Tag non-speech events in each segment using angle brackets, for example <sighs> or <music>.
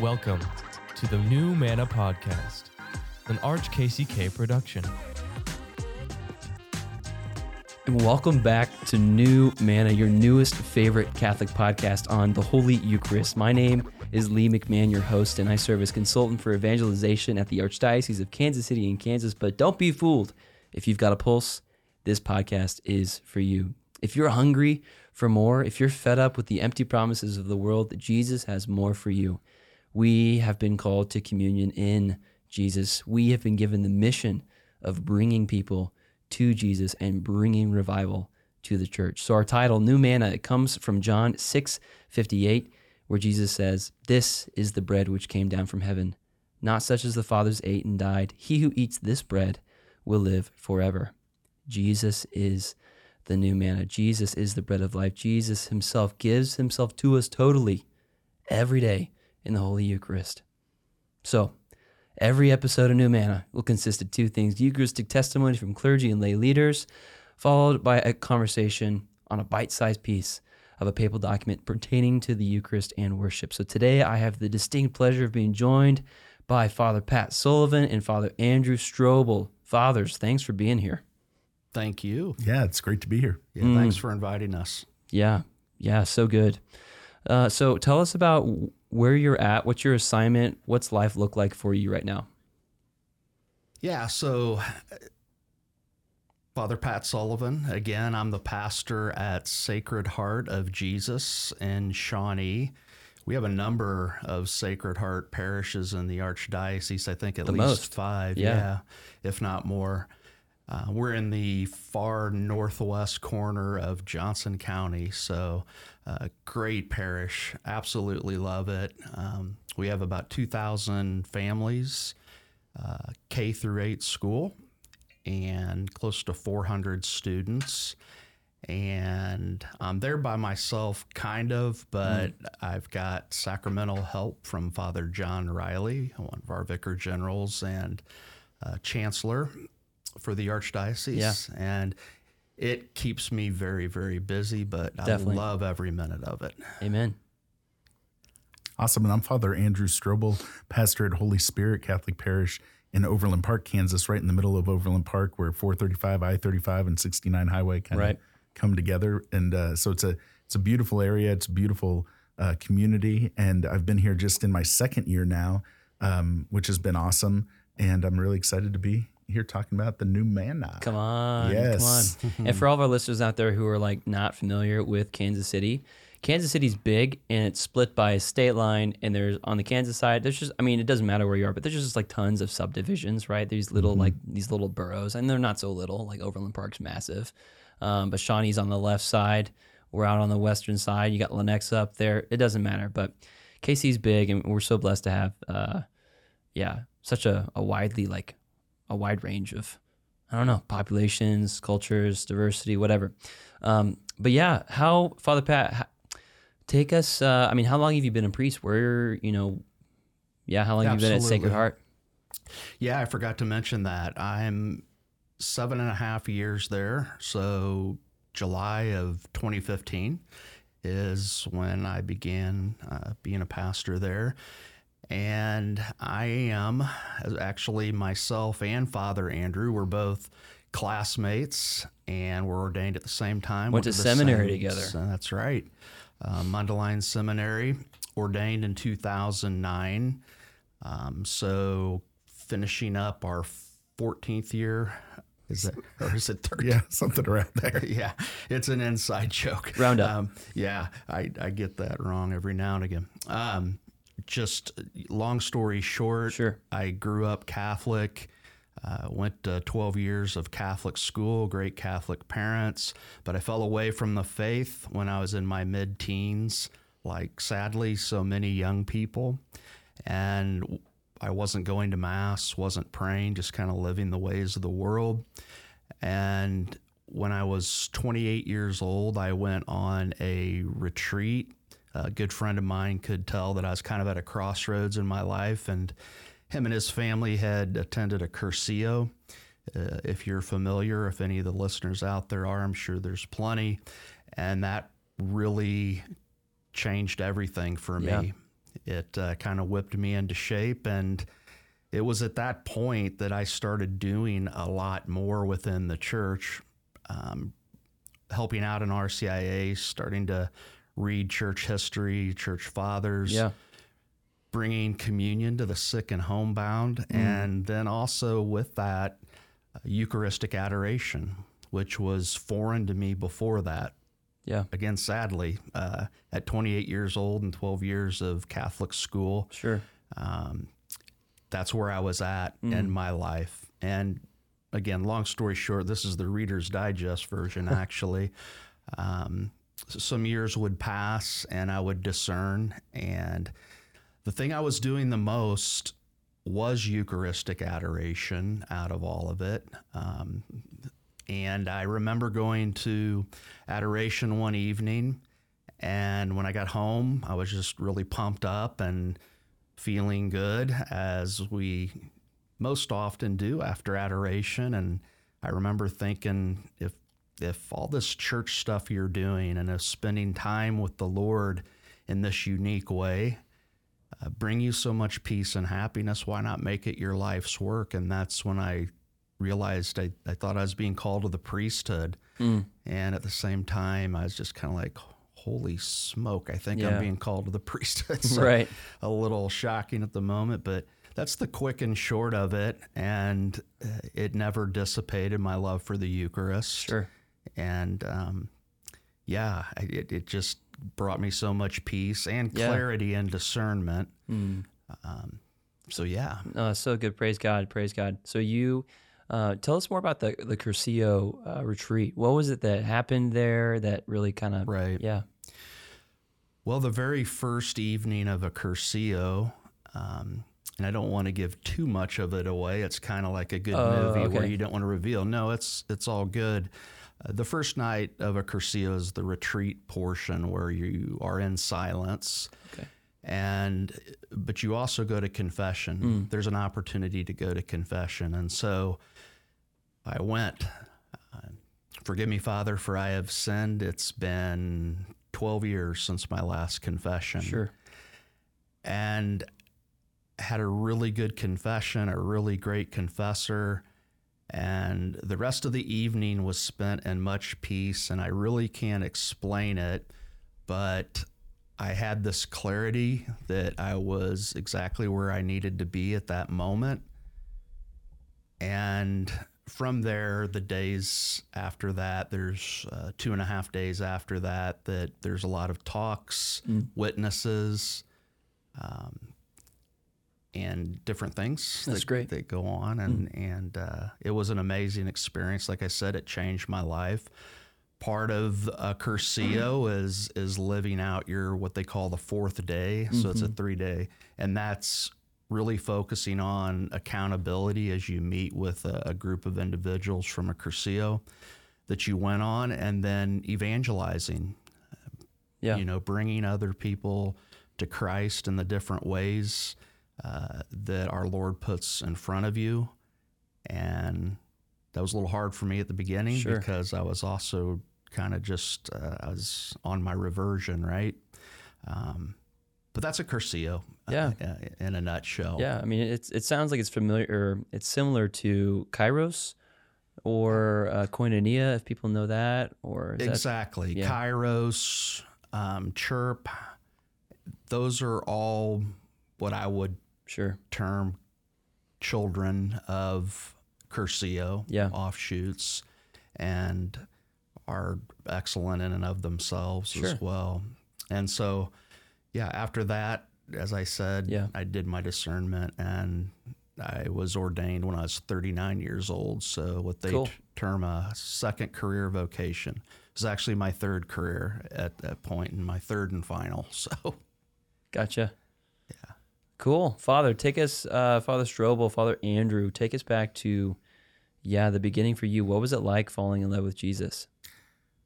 Welcome to the New Manna Podcast, an Arch KCK production. And welcome back to New Manna, your newest favorite Catholic podcast on the Holy Eucharist. My name is Lee McMahon, your host, and I serve as consultant for evangelization at the Archdiocese of Kansas City in Kansas. But don't be fooled. If you've got a pulse, this podcast is for you. If you're hungry for more, if you're fed up with the empty promises of the world, Jesus has more for you. We have been called to communion in Jesus. We have been given the mission of bringing people to Jesus and bringing revival to the church. So our title, New Manna, it comes from John 6 58, where Jesus says, This is the bread which came down from heaven, not such as the fathers ate and died. He who eats this bread will live forever. Jesus is the new manna. Jesus is the bread of life. Jesus himself gives himself to us totally every day in the Holy Eucharist. So, every episode of New Manna will consist of two things Eucharistic testimony from clergy and lay leaders, followed by a conversation on a bite sized piece of a papal document pertaining to the Eucharist and worship. So, today I have the distinct pleasure of being joined by Father Pat Sullivan and Father Andrew Strobl. Fathers, thanks for being here. Thank you. Yeah, it's great to be here. Yeah, Thanks for inviting us. Yeah, yeah, so good. Uh, so tell us about where you're at. What's your assignment? What's life look like for you right now? Yeah, so Father Pat Sullivan, again, I'm the pastor at Sacred Heart of Jesus in Shawnee. We have a number of Sacred Heart parishes in the Archdiocese, I think at The least most. five, Yeah. yeah, if not more. Uh, we're in the far northwest corner of Johnson County, so uh, great parish. Absolutely love it. Um, we have about 2,000 families, uh, K through 8 school, and close to 400 students. And I'm there by myself, kind of, but I've got sacramental help from Father John Riley, one of our vicar generals and uh, chancellor for the archdiocese. Yeah. And it keeps me very, very busy, but Definitely. I love every minute of it. Amen. Awesome. And I'm Father Andrew Strobl, pastor at Holy Spirit Catholic Parish in Overland Park, Kansas, right in the middle of Overland Park, where 435, I 35, and 69 Highway kind of Right. come together. And uh, so it's a it's a beautiful area. It's a beautiful uh, community. And I've been here just in my second year now, um, which has been awesome. And I'm really excited to be here talking about the new manna. Come on. Yes. Come on. <laughs> and for all of our listeners out there who are like not familiar with Kansas City, Kansas City's big and it's split by a state line. And there's on the Kansas side, there's just, I mean, it doesn't matter where you are, but there's just like tons of subdivisions, right? These little, like, these little boroughs, and they're not so little. Like Overland Park's massive. Um, but Shawnee's on the left side. We're out on the western side. You got Lenexa up there. It doesn't matter. But KC's big, and we're so blessed to have, uh, yeah, such a, a widely, like, a wide range of I don't know populations, cultures, diversity, whatever. Um, but yeah, how Father Pat, take us. Uh, I mean, how long have you been a priest? Where you know, yeah, how long have you been at Sacred Heart? Yeah, I forgot to mention that. I'm seven and a half years there. So, July of 2015 is when I began uh, being a pastor there. And I am actually myself and Father Andrew were both classmates and were ordained at the same time. Went to the seminary same- together. so that's right. Uh, Mundelein Seminary, ordained in 2009. Um, so finishing up our 14th year. Is it, or is it 13? Yeah, something around there. <laughs> yeah, it's an inside joke. Round up. Um, yeah, I, I get that wrong every now and again. Um, just long story short, Sure. I grew up Catholic. Uh, went to 12 years of Catholic school, great Catholic parents, but I fell away from the faith when I was in my mid teens, like sadly, so many young people. And I wasn't going to Mass, wasn't praying, just kind of living the ways of the world. And when I was 28 years old, I went on a retreat. A good friend of mine could tell that I was kind of at a crossroads in my life, and him and his family had attended a Cursillo. Uh, if you're familiar, if any of the listeners out there are, I'm sure there's plenty. And that really changed everything for Yeah. me. It uh, kind of whipped me into shape. And it was at that point that I started doing a lot more within the church, um, helping out in RCIA, starting to read church history, church fathers, Yeah. bringing communion to the sick and homebound, and then also with that, uh, Eucharistic adoration, which was foreign to me before that. Yeah. Again, sadly, uh, at 28 years old and 12 years of Catholic school, Sure. um, that's where I was at in my life. And again, long story short, this is the Reader's Digest version, <laughs> actually. Um, some years would pass and I would discern. And the thing I was doing the most was Eucharistic adoration out of all of it. Um, and I remember going to adoration one evening. And when I got home, I was just really pumped up and feeling good as we most often do after adoration. And I remember thinking if if all this church stuff you're doing and if spending time with the Lord in this unique way uh, bring you so much peace and happiness, why not make it your life's work? And that's when I realized I, I thought I was being called to the priesthood. And at the same time, I was just kind of like, holy smoke, I think Yeah. I'm being called to the <laughs> priesthood. <laughs> So Right. a little shocking at the moment, but that's the quick and short of it. And uh, it never dissipated my love for the Eucharist. Sure. And um, yeah, it, it just brought me so much peace and Yeah. clarity and discernment. Um, so yeah. Uh, so good. Praise God. Praise God. So you uh, tell us more about the the Cursillo uh, retreat. What was it that happened there that really kind of Right. Yeah. Well, the very first evening of a Cursillo, um, and I don't want to give too much of it away. It's kind of like a good Oh, movie where you don't want to reveal. No, it's it's all good. Uh, the first night of a Cursillo is the retreat portion where you are in silence. Okay. And but you also go to confession. There's an opportunity to go to confession, and so I went. Uh, Forgive me, Father, for I have sinned. It's been 12 years since my last confession. Sure. And had a really good confession, a really great confessor. And the rest of the evening was spent in much peace. And I really can't explain it, but I had this clarity that I was exactly where I needed to be at that moment. And from there, the days after that, there's uh, two and a half days after that, that there's a lot of talks, witnesses, um, and different things That's that, great. that go on. And, and uh, it was an amazing experience. Like I said, it changed my life. Part of a Cursillo <clears throat> is is living out your what they call the fourth day. So it's a three day, and that's really focusing on accountability as you meet with a, a group of individuals from a Cursillo that you went on, and then evangelizing. Yeah. You know, bringing other people to Christ in the different ways uh, that our Lord puts in front of you, and that was a little hard for me at the beginning Sure. because I was also kind of just uh, I was on my reversion, right? Um, but that's a Cursillo, uh, Yeah. uh, in a nutshell. Yeah. I mean, it's it sounds like it's familiar. Or it's similar to Kairos or uh, Koinonia, if people know that. Or is that, Exactly. yeah. Kairos, um, Chirp, those are all what I would sure. term children of Cursillo, Yeah. offshoots, and are excellent in and of themselves Sure. as well. And so, yeah, after that, as I said, Yeah. I did my discernment and I was ordained when I was 39 years old. So, what they Cool. t- term a second career vocation was actually my third career at that point and my third and final. <laughs> So, Gotcha. Cool. Father, take us, uh, Father Strobl, Father Andrew, take us back to, yeah, the beginning for you. What was it like falling in love with Jesus?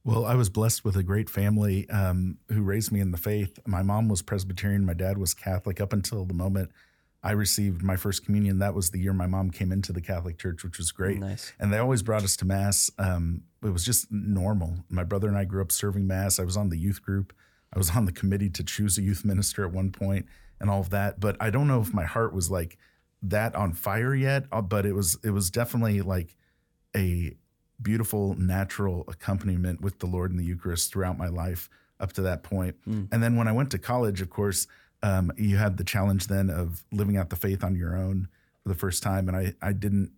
Well, I was blessed with a great family um, who raised me in the faith. My mom was Presbyterian, my dad was Catholic up until the moment I received my first communion. That was the year my mom came into the Catholic Church, which was great. Nice. And they always brought us to Mass. Um, it was just normal. My brother and I grew up serving Mass. I was on the youth group, I was on the committee to choose a youth minister at one point, and all of that. But I don't know if my heart was like that on fire yet. uh, But it was it was definitely like a beautiful natural accompaniment with the Lord and the Eucharist throughout my life up to that point. And then when I went to college, of course, um, you had the challenge then of living out the faith on your own for the first time. And I, I didn't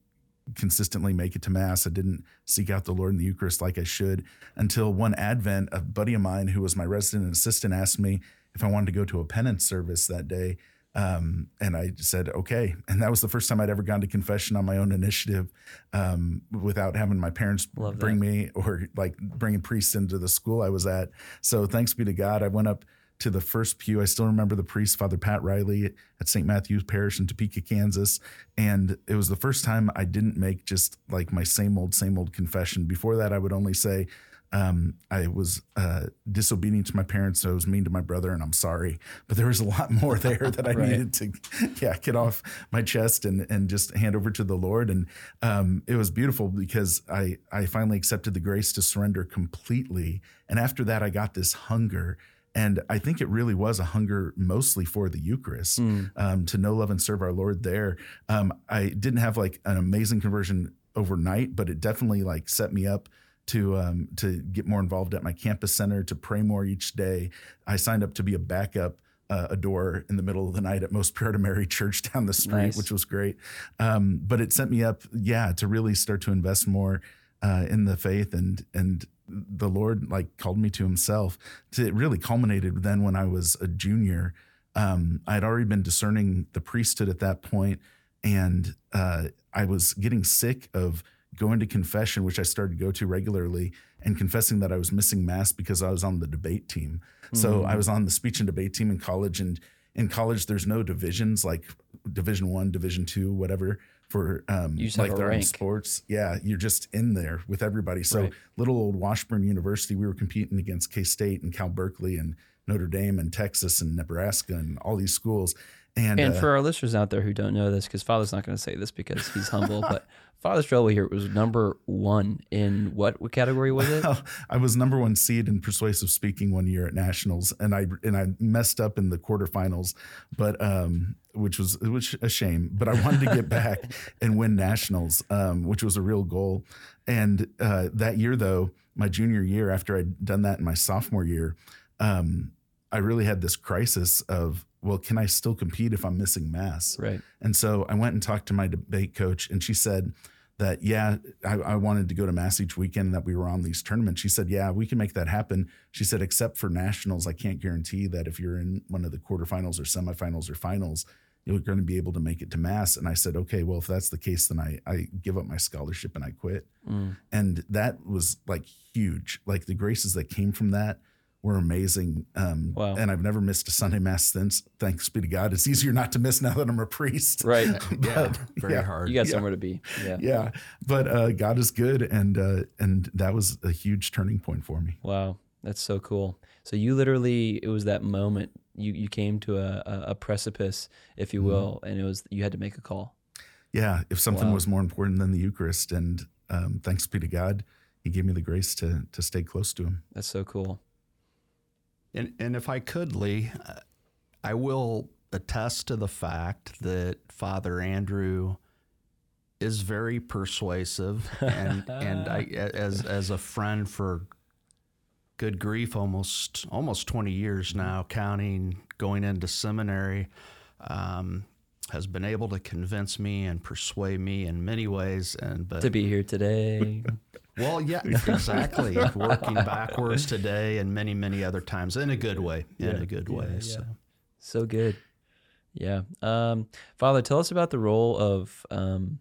consistently make it to mass. I didn't seek out the Lord in the Eucharist like I should until one Advent, a buddy of mine who was my resident assistant asked me if I wanted to go to a penance service that day. Um, and I said, okay. And that was the first time I'd ever gone to confession on my own initiative um, without having my parents Love bring me or like bringing priests into the school I was at. So thanks be to God, I went up to the first pew. I still remember the priest, Father Pat Riley at St. Matthew's Parish in Topeka, Kansas. And it was the first time I didn't make just like my same old, same old confession. Before that, I would only say, um, I was uh, disobedient to my parents. I was mean to my brother, and I'm sorry. But there was a lot <laughs> more there that I <laughs> Right. needed to, yeah, get off my chest and and just hand over to the Lord. And um, it was beautiful because I I finally accepted the grace to surrender completely. And after that, I got this hunger. And I think it really was a hunger mostly for the Eucharist, um, to know, love, and serve our Lord there. Um, I didn't have like an amazing conversion overnight, but it definitely like set me up to um, to get more involved at my campus center, to pray more each day. I signed up to be a backup uh, adore in the middle of the night at Most Pure Heart of Mary <laughs> Church down the street, Nice. which was great. Um, but it sent me up, yeah, to really start to invest more uh, in the faith and and the Lord like called me to Himself. To, it really culminated then when I was a junior. Um, I had already been discerning the priesthood at that point, and uh, I was getting sick of going to confession, which I started to go to regularly, and confessing that I was missing mass because I was on the debate team. So I was on the speech and debate team in college, and in college there's no divisions like Division One, Division Two, whatever for um, like their own sports. Yeah, you're just in there with everybody. So Right. little old Washburn University, we were competing against K State and Cal Berkeley and Notre Dame and Texas and Nebraska and all these schools. And, And uh, for our listeners out there who don't know this, because Father's not going to say this because he's humble, but <laughs> Father Strelway here was number one in what, what category was it? I was number one seed in persuasive speaking one year at nationals, and I and I messed up in the quarterfinals, but um, which was was a shame. But I wanted to get <laughs> back and win nationals, um, which was a real goal. And uh, that year, though, my junior year, after I'd done that in my sophomore year, um, I really had this crisis of, well, can I still compete if I'm missing mass? Right. And so I went and talked to my debate coach, and she said that, yeah, I, I wanted to go to Mass each weekend that we were on these tournaments. She said, yeah, we can make that happen. She said, except for nationals, I can't guarantee that if you're in one of the quarterfinals or semifinals or finals, you're going to be able to make it to Mass. And I said, okay, well, if that's the case, then I, I give up my scholarship and I quit. Mm. And that was like huge. Like the graces that came from that were amazing. Um, Wow. And I've never missed a Sunday Mass since. Thanks be to God. It's easier not to miss now that I'm a priest. Right. <laughs> yeah, very yeah. hard. You got Yeah. somewhere to be. Yeah. Yeah, but uh, God is good, and uh, and that was a huge turning point for me. Wow. That's so cool. So you literally, it was that moment you, you came to a, a, a precipice, if you Mm-hmm. will, and it was, you had to make a call. Yeah, if something Wow. was more important than the Eucharist, and um, thanks be to God, He gave me the grace to to stay close to Him. That's so cool. And, and if I could, Lee, uh, I will attest to the fact that Father Andrew is very persuasive, and <laughs> and I as as a friend for good grief, almost almost twenty years now, counting going into seminary. Um, has been able to convince me and persuade me in many ways, and but To be here today. <laughs> well, yeah, <laughs> exactly. Working <laughs> backwards today and many, many other times in a good way. In Yeah, a good yeah, way. yeah. So. So good. Yeah. Um, Father, tell us about the role of, um,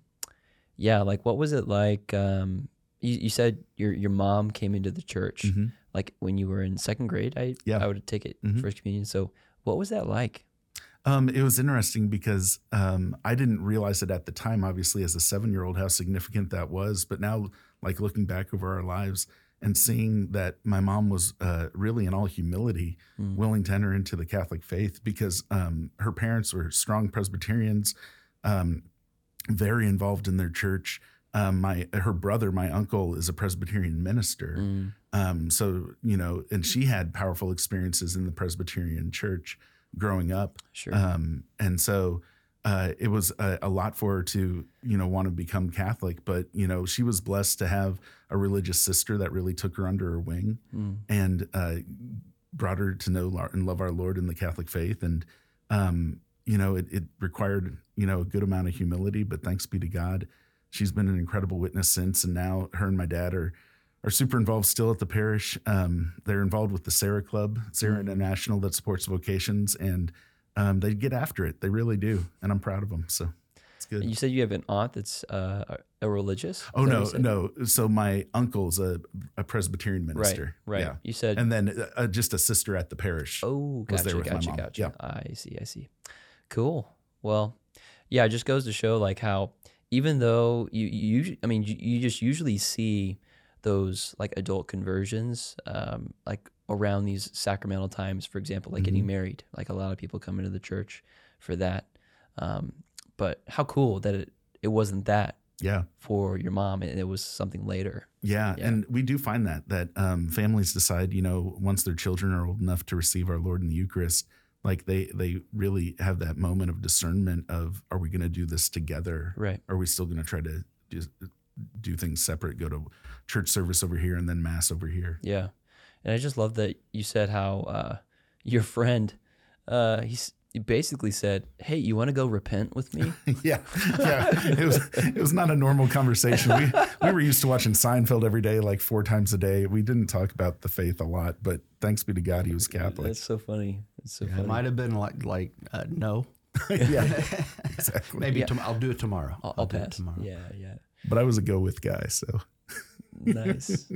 yeah, like what was it like? Um, you, you said your your mom came into the church Mhm. like when you were in second grade. I Yeah. I would take it Mhm. first communion. So what was that like? Um, it was interesting because um, I didn't realize it at the time, obviously, as a seven year old, how significant that was. But now, like looking back over our lives and seeing that my mom was uh, really, in all humility, Mm. willing to enter into the Catholic faith because um, her parents were strong Presbyterians, um, very involved in their church. Um, my her brother, my uncle, is a Presbyterian minister. Mm. Um, so you know, and she had powerful experiences in the Presbyterian Church. growing up. Sure. Um, and so uh, it was a, a lot for her to, you know, want to become Catholic. But, you know, she was blessed to have a religious sister that really took her under her wing Mm. and uh, brought her to know and love our Lord in the Catholic faith. And, um, you know, it, it required, you know, a good amount of humility, but thanks be to God. She's been an incredible witness since. And now her and my dad are, are super involved still at the parish. Um, they're involved with the Serra Club, Serra International, that supports vocations. And um, they get after it. They really do. And I'm proud of them. So it's good. You said you have an aunt that's uh, a religious. Oh no, what you said? no. So my uncle's a, a Presbyterian minister. Right, right. Yeah. You said And then uh, just a sister at the parish. Oh, was gotcha, there with my mom. gotcha. Yeah. I see, I see. Cool. Well, yeah, it just goes to show like how even though you you I mean you, you just usually see those like adult conversions um, like around these sacramental times, for example, like getting Mhm. married. Like a lot of people come into the church for that. Um, but how cool that it it wasn't that Yeah. for your mom and it was something later. Yeah, Yeah. and we do find that that um, families decide, you know, once their children are old enough to receive our Lord in the Eucharist, like they they really have that moment of discernment of, are we going to do this together? Right. Are we still going to try to just do things separate? Go to church service over here and then mass over here. Yeah, and I just love that you said how uh, <laughs> your friend, uh, he's, he basically said, "Hey, you want to go repent with me?" <laughs> yeah, yeah. It was it was not a normal conversation. We we were used to watching Seinfeld every day, like four times a day. We didn't talk about the faith a lot, but thanks be to God, he was Catholic. That's so funny. It's so It funny. might have been like like uh, no, <laughs> yeah, exactly. maybe Yeah. tom- I'll do it tomorrow. I'll, I'll do it tomorrow. Yeah, yeah. But I was a go with guy, so Nice.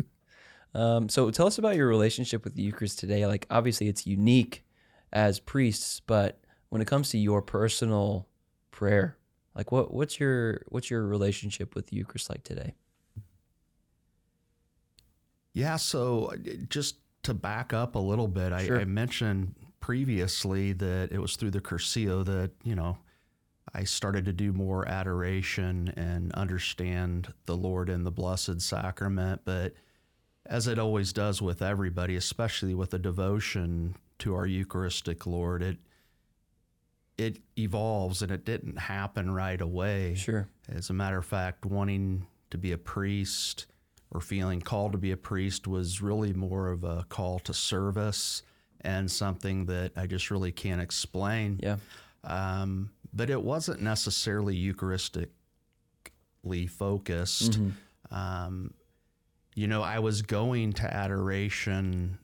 Um, so tell us about your relationship with the Eucharist today. Like, obviously, it's unique as priests, but when it comes to your personal prayer, like, what what's your what's your relationship with the Eucharist like today? Yeah, so uh, just to back up a little bit, I, Sure. I mentioned previously that it was through the Cursillo that, you know, I started to do more adoration and understand the Lord in the Blessed Sacrament. But as it always does with everybody, especially with a devotion to our Eucharistic Lord, it it evolves and it didn't happen right away. Sure. As a matter of fact, wanting to be a priest or feeling called to be a priest was really more of a call to service and something that I just really can't explain. Yeah. Um, but it wasn't necessarily Eucharistically focused. Mm-hmm. Um, you know, I was going to adoration.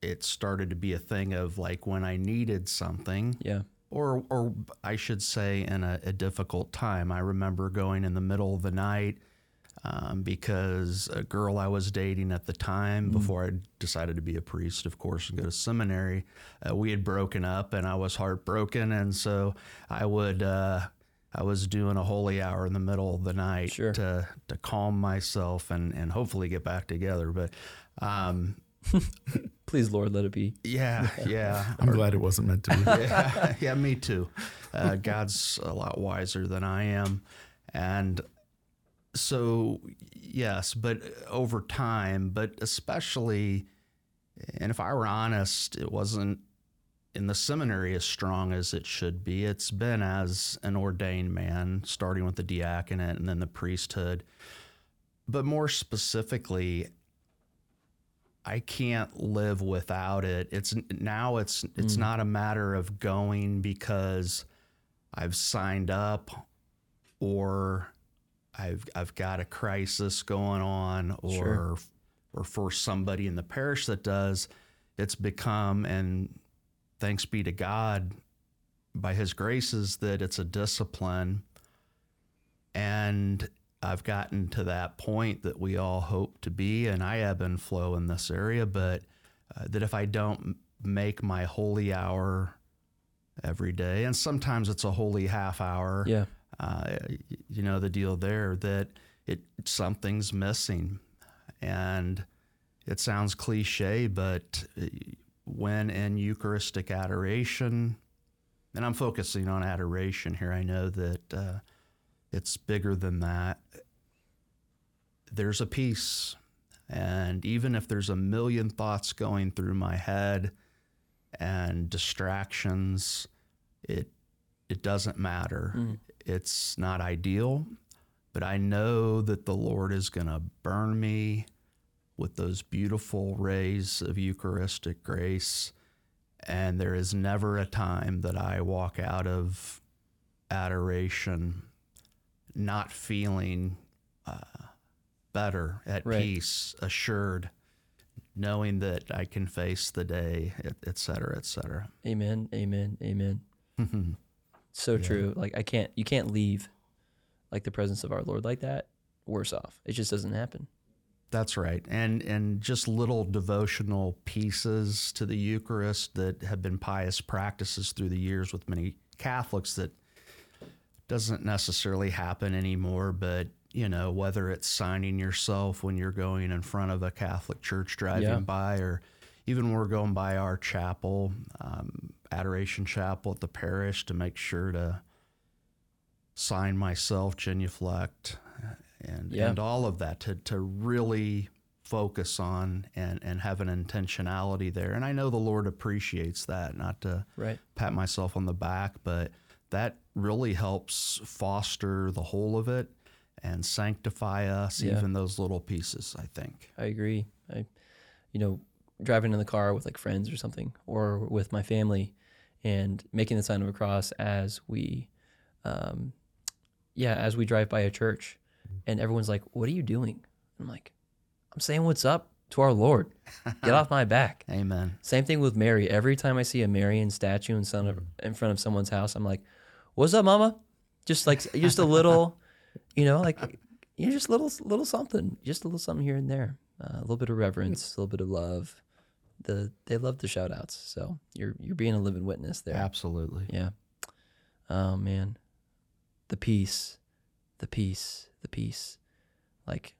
It started to be a thing of like when I needed something, Yeah. or or I should say in a, a difficult time. I remember going in the middle of the night um, because a girl I was dating at the time, before I decided to be a priest, of course, and go to seminary, uh, we had broken up, and I was heartbroken, and so I would. Uh, I was doing a holy hour in the middle of the night Sure. to to calm myself and and hopefully get back together. But um, <laughs> Please, Lord, let it be. yeah, <laughs> yeah, I'm glad it wasn't meant to be. <laughs> yeah, yeah, me too. Uh, God's a lot wiser than I am, and so yes, but over time, but especially, and if I were honest, it wasn't in the seminary as strong as it should be. It's been as an ordained man, starting with the diaconate and then the priesthood, but more specifically. I can't live without it. It's now it's it's mm. not a matter of going because I've signed up or I've I've got a crisis going on or Sure. or for somebody in the parish that does. It's become and thanks be to God by his graces that it's a discipline and I've gotten to that point that we all hope to be, and I ebb and flow in this area, but uh, that if I don't make my holy hour every day, and sometimes it's a holy half hour, Yeah. uh, you know, the deal there that it something's missing. And it sounds cliche, but uh, when in Eucharistic adoration, and I'm focusing on adoration here, I know that uh, it's bigger than that. There's a peace. And even if there's a million thoughts going through my head and distractions, it it doesn't matter. Mm. It's not ideal, but I know that the Lord is going to burn me with those beautiful rays of Eucharistic grace. And there is never a time that I walk out of adoration not feeling uh, better, at Right. peace, assured, knowing that I can face the day, et, et cetera, et cetera. Amen. Amen. Amen. <laughs> So true. Like I can't you can't leave like the presence of our Lord like that worse off. It just doesn't happen. That's right. And and just little devotional pieces to the Eucharist that have been pious practices through the years with many Catholics that doesn't necessarily happen anymore, but you know, whether it's signing yourself when you're going in front of a Catholic church driving Yeah. by or even when we're going by our chapel, um, Adoration Chapel at the parish to make sure to sign myself, genuflect, and Yeah. and all of that to to really focus on and and have an intentionality there. And I know the Lord appreciates that. Not to Right. pat myself on the back, but that really helps foster the whole of it and sanctify us, Yeah. even those little pieces. I think. I agree. I, you know, driving in the car with like friends or something, or with my family, and making the sign of a cross as we, um, yeah, as we drive by a church, and everyone's like, "What are you doing?" I'm like, "I'm saying what's up to our Lord. Get <laughs> off my back." Amen. Same thing with Mary. Every time I see a Marian statue in front of, in front of someone's house, I'm like, "What's up, Mama?" Just like just a little, <laughs> you know, like you know, just little little something, just a little something here and there, uh, a little bit of reverence, a little bit of love. The they love the shout outs, so you're you're being a living witness there. Absolutely. Yeah. Oh man, the peace, the peace, the peace. Like,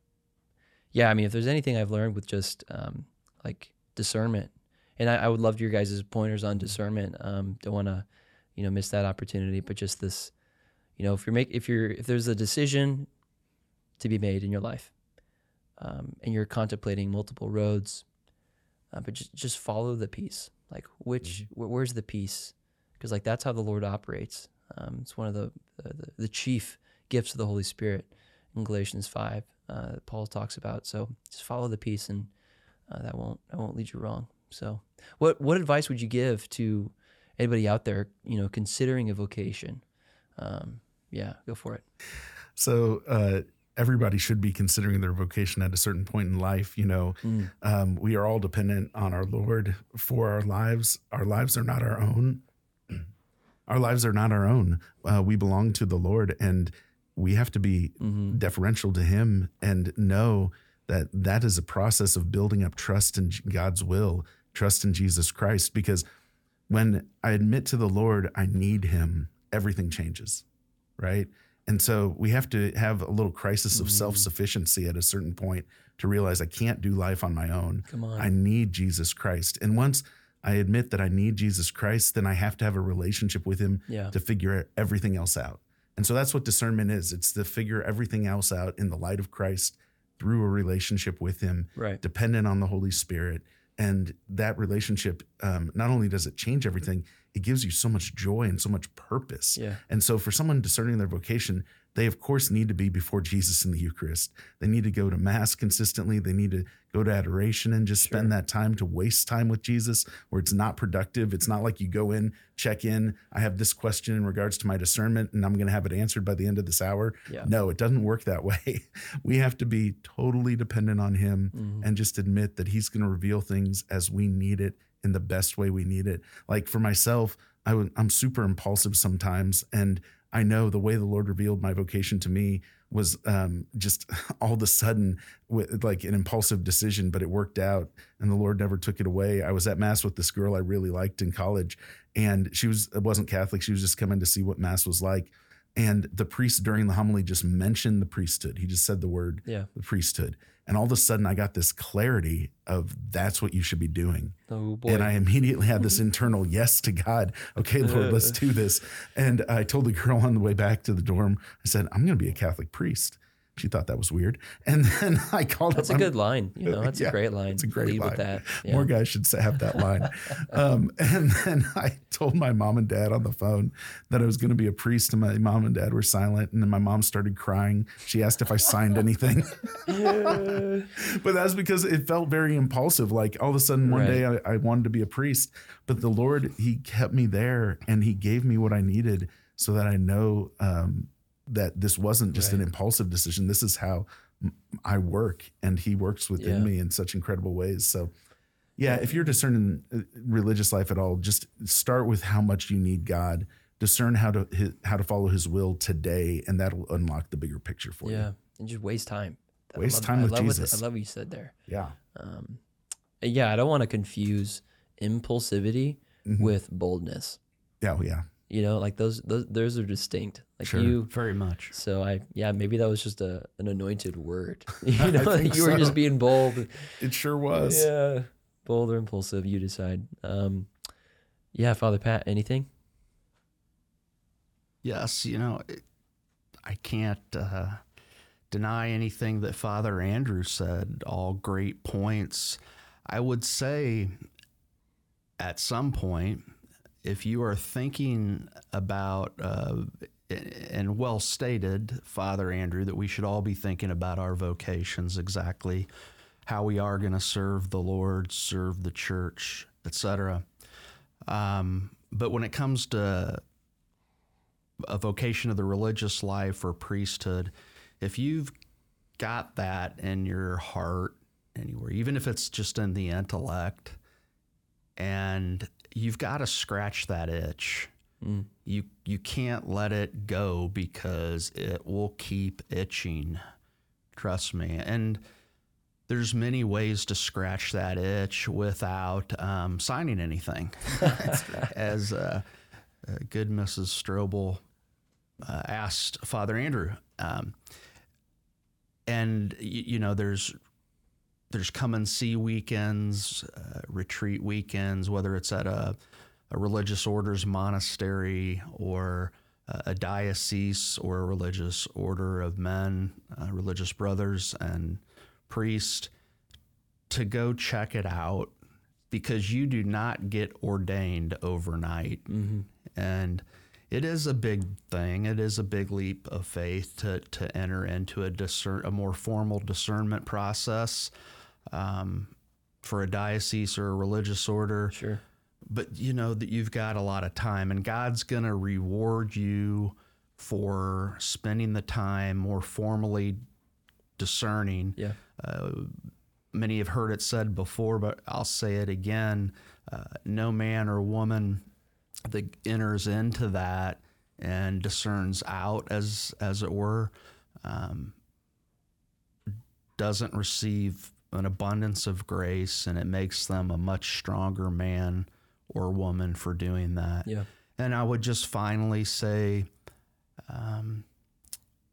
yeah. I mean, if there's anything I've learned with just um, like discernment, and I, I would love your guys' pointers on discernment. Um, don't want to, you know, miss that opportunity. But just this, you know, if you're make if you're if there's a decision to be made in your life, um, and you're contemplating multiple roads, uh, but just just follow the peace. Like, which wh- where's the peace? because like that's how the Lord operates. Um, it's one of the, the the chief gifts of the Holy Spirit in Galatians five. Uh, that Paul talks about. So just follow the peace, and uh, that won't that won't lead you wrong. So, what what advice would you give to anybody out there, you know, considering a vocation? Um, yeah, go for it. So uh, everybody should be considering their vocation at a certain point in life. You know, um, we are all dependent on our Lord for our lives. Our lives are not our own. <clears throat> Our lives are not our own. Uh, we belong to the Lord, and we have to be mm-hmm. deferential to Him and know that that is a process of building up trust in God's will, trust in Jesus Christ. Because when I admit to the Lord, I need Him, everything changes right? And so we have to have a little crisis of mm-hmm. self sufficiency at a certain point to realize I can't do life on my own. Come on. I need Jesus Christ. And once I admit that I need Jesus Christ, then I have to have a relationship with Him Yeah. to figure everything else out. And so that's what discernment is it's to figure everything else out in the light of Christ through a relationship with Him, Right. dependent on the Holy Spirit. And that relationship, um, not only does it change everything, it gives you so much joy and so much purpose. Yeah. And so, for someone discerning their vocation, they of course need to be before Jesus in the Eucharist. They need to go to Mass consistently. They need to go to adoration and just spend that time to waste time with Jesus where it's not productive. It's not like you go in, check in. I have this question in regards to my discernment and I'm going to have it answered by the end of this hour. Yeah. No, it doesn't work that way. <laughs> We have to be totally dependent on Him Mm-hmm. and just admit that He's going to reveal things as we need it in the best way we need it. Like for myself, I w- I'm super impulsive sometimes, and I know the way the Lord revealed my vocation to me was um, just <laughs> all of a sudden with like an impulsive decision, but it worked out, and the Lord never took it away. I was at mass with this girl I really liked in college, and she was wasn't Catholic. She was just coming to see what mass was like. And the priest during the homily just mentioned the priesthood. He just said the word, Yeah. the priesthood. And all of a sudden, I got this clarity of that's what you should be doing. Oh boy. And I immediately had this internal yes to God. Okay, Lord, let's <laughs> do this. And I told the girl on the way back to the dorm, I said, I'm going to be a Catholic priest. She thought that was weird. <laughs> And then I called That's a up my- good line. You know, <laughs> that's Yeah, a great line. It's a great Lead line. with that. More guys should have that line. <laughs> um, and then I told my mom and dad on the phone that I was going to be a priest, and my mom and dad were silent. And then my mom started crying. She asked if I signed anything. but that's because it felt very impulsive. Like all of a sudden, one Right. day I, I wanted to be a priest, but the Lord, He kept me there and He gave me what I needed so that I know um, that this wasn't just an impulsive decision. This is how I work, and He works within Yeah. me in such incredible ways. So, yeah, if you're discerning uh, religious life at all, just start with how much you need God. Discern how to how to follow His will today, and that'll unlock the bigger picture for Yeah. you. Yeah, and just waste time. I Waste love- time I with what- Jesus. I love what you said there. Yeah, Um, yeah, I don't want to confuse impulsivity Mhm. with boldness. yeah, yeah. You know, like those, those, those are distinct. Like Sure. you, Very much. so I, yeah, maybe that was just a an anointed word. <laughs> <laughs> You know, I think you were just being bold. It sure was. Yeah, bold or impulsive, you decide. Um, yeah, Father Pat, anything? Yes, you know, it, I can't uh, deny anything that Father Andrew said, all great points. I would say at some point, if you are thinking about, uh, and well stated, Father Andrew, that we should all be thinking about our vocations exactly, how we are going to serve the Lord, serve the church, etc. Um, but when it comes to a vocation of the religious life or priesthood, if you've got that in your heart anywhere, even if it's just in the intellect, and you've got to scratch that itch. Mm. You you can't let it go because it will keep itching. Trust me. And there's many ways to scratch that itch without um, signing anything. <laughs> <laughs> As uh, uh, good Mrs. Strobl uh, asked Father Andrew. Um, and you know, there's there's come and see weekends, uh, retreat weekends, whether it's at a, a religious orders monastery or a diocese or a religious order of men, uh, religious brothers and priests, to go check it out because you do not get ordained overnight. Mm-hmm. And it is a big thing. It is a big leap of faith to, to enter into a discern a more formal discernment process um, for a diocese or a religious order. Sure. But you know that you've got a lot of time, and God's going to reward you for spending the time more formally discerning Yeah. uh, many have heard it said before, but I'll say it again. Uh, no man or woman that enters into that and discerns out, as as it were, um, doesn't receive an abundance of grace, and it makes them a much stronger man or woman for doing that. Yeah. And I would just finally say, um,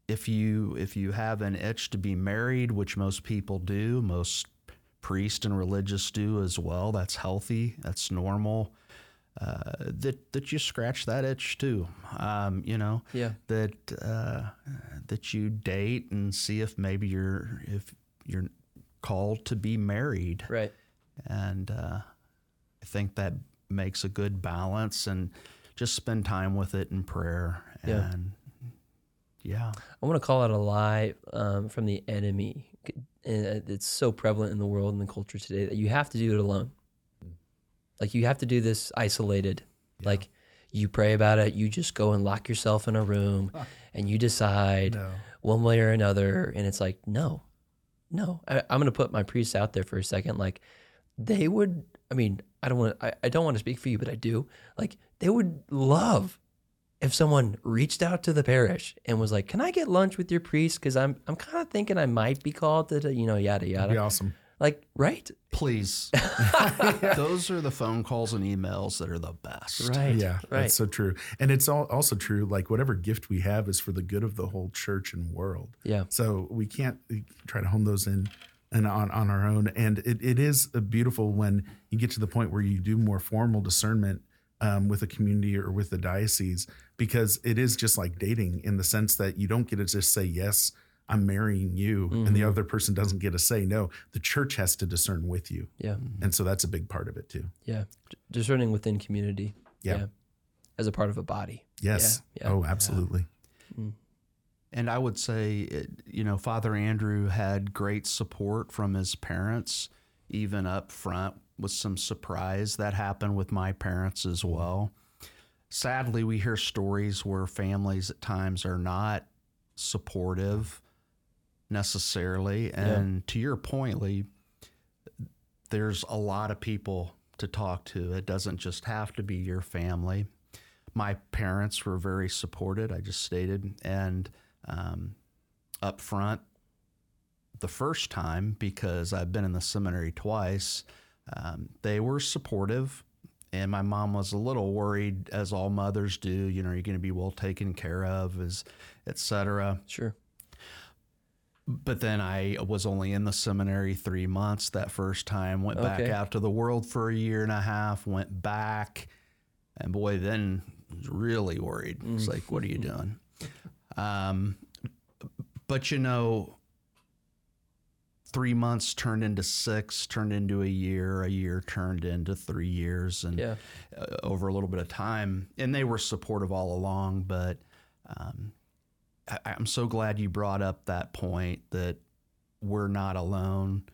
if you if you have an itch to be married, which most people do, most priests and religious do as well, that's healthy, that's normal. Uh, that that you scratch that itch too. Um, you know Yeah. that uh, that you date and see if maybe you're if you're called to be married Right. and uh, I think that makes a good balance and just spend time with it in prayer Yeah. and yeah I want to call out a lie um, from the enemy. It's so prevalent in the world and the culture today that you have to do it alone. Like you have to do this isolated. Like you pray about it, you just go and lock yourself in a room <laughs> and you decide No. one way or another. And it's like, no, no. I, I'm going to put my priests out there for a second. Like they would, I mean, I don't want, I, I don't want to speak for you, but I do. Like they would love if someone reached out to the parish and was like, "Can I get lunch with your priest? Because I'm I'm kind of thinking I might be called to, you know, yada That'd yada." be awesome. Like, right, please <laughs> <laughs> those are the phone calls and emails that are the best right, yeah, right, that's so true. And it's all, also true. Like whatever gift we have is for the good of the whole church and world. yeah, So we can't try to hone those in and on, on our own. And it, it is a beautiful when you get to the point where you do more formal discernment um, with a community or with the diocese, because it is just like dating in the sense that you don't get to just say yes I'm marrying you, and the mm-hmm. other person doesn't get a say. No, the church has to discern with you, Yeah. and so that's a big part of it too. Yeah. D- discerning within community. Yeah. As a part of a body. Yes. Yeah, yeah. Oh, absolutely. Mm. And I would say, it, you know, Father Andrew had great support from his parents, even up front with some surprise. That happened with my parents as well. Sadly, we hear stories where families at times are not supportive necessarily. And to your point, Lee, there's a lot of people to talk to. It doesn't just have to be your family. My parents were very supported, I just stated, and um, up front the first time because I've been in the seminary twice. Um, they were supportive, and my mom was a little worried, as all mothers do. You know, you're you going to be well taken care of, is et cetera. Sure. But then I was only in the seminary three months that first time. Went back Okay. out to the world for a year and a half. Went back, and boy, then was really worried. It's like, what are you doing? Um, but you know, three months turned into six, turned into a year. A year turned into three years, and Yeah. uh, over a little bit of time, and they were supportive all along. But um, I, I'm so glad you brought up that point that we're not alone.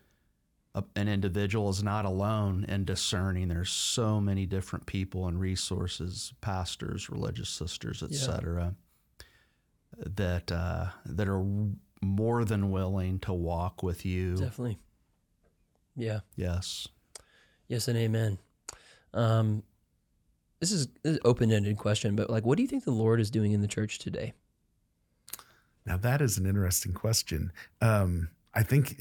An individual is not alone in discerning. There's so many different people and resources, pastors, religious sisters, Yeah. etc., that uh, that are more than willing to walk with you. Definitely. Yeah. Yes. Yes and amen. Um, this is, this is open-ended question, but like, what do you think the Lord is doing in the church today? Now that is an interesting question. Um, I think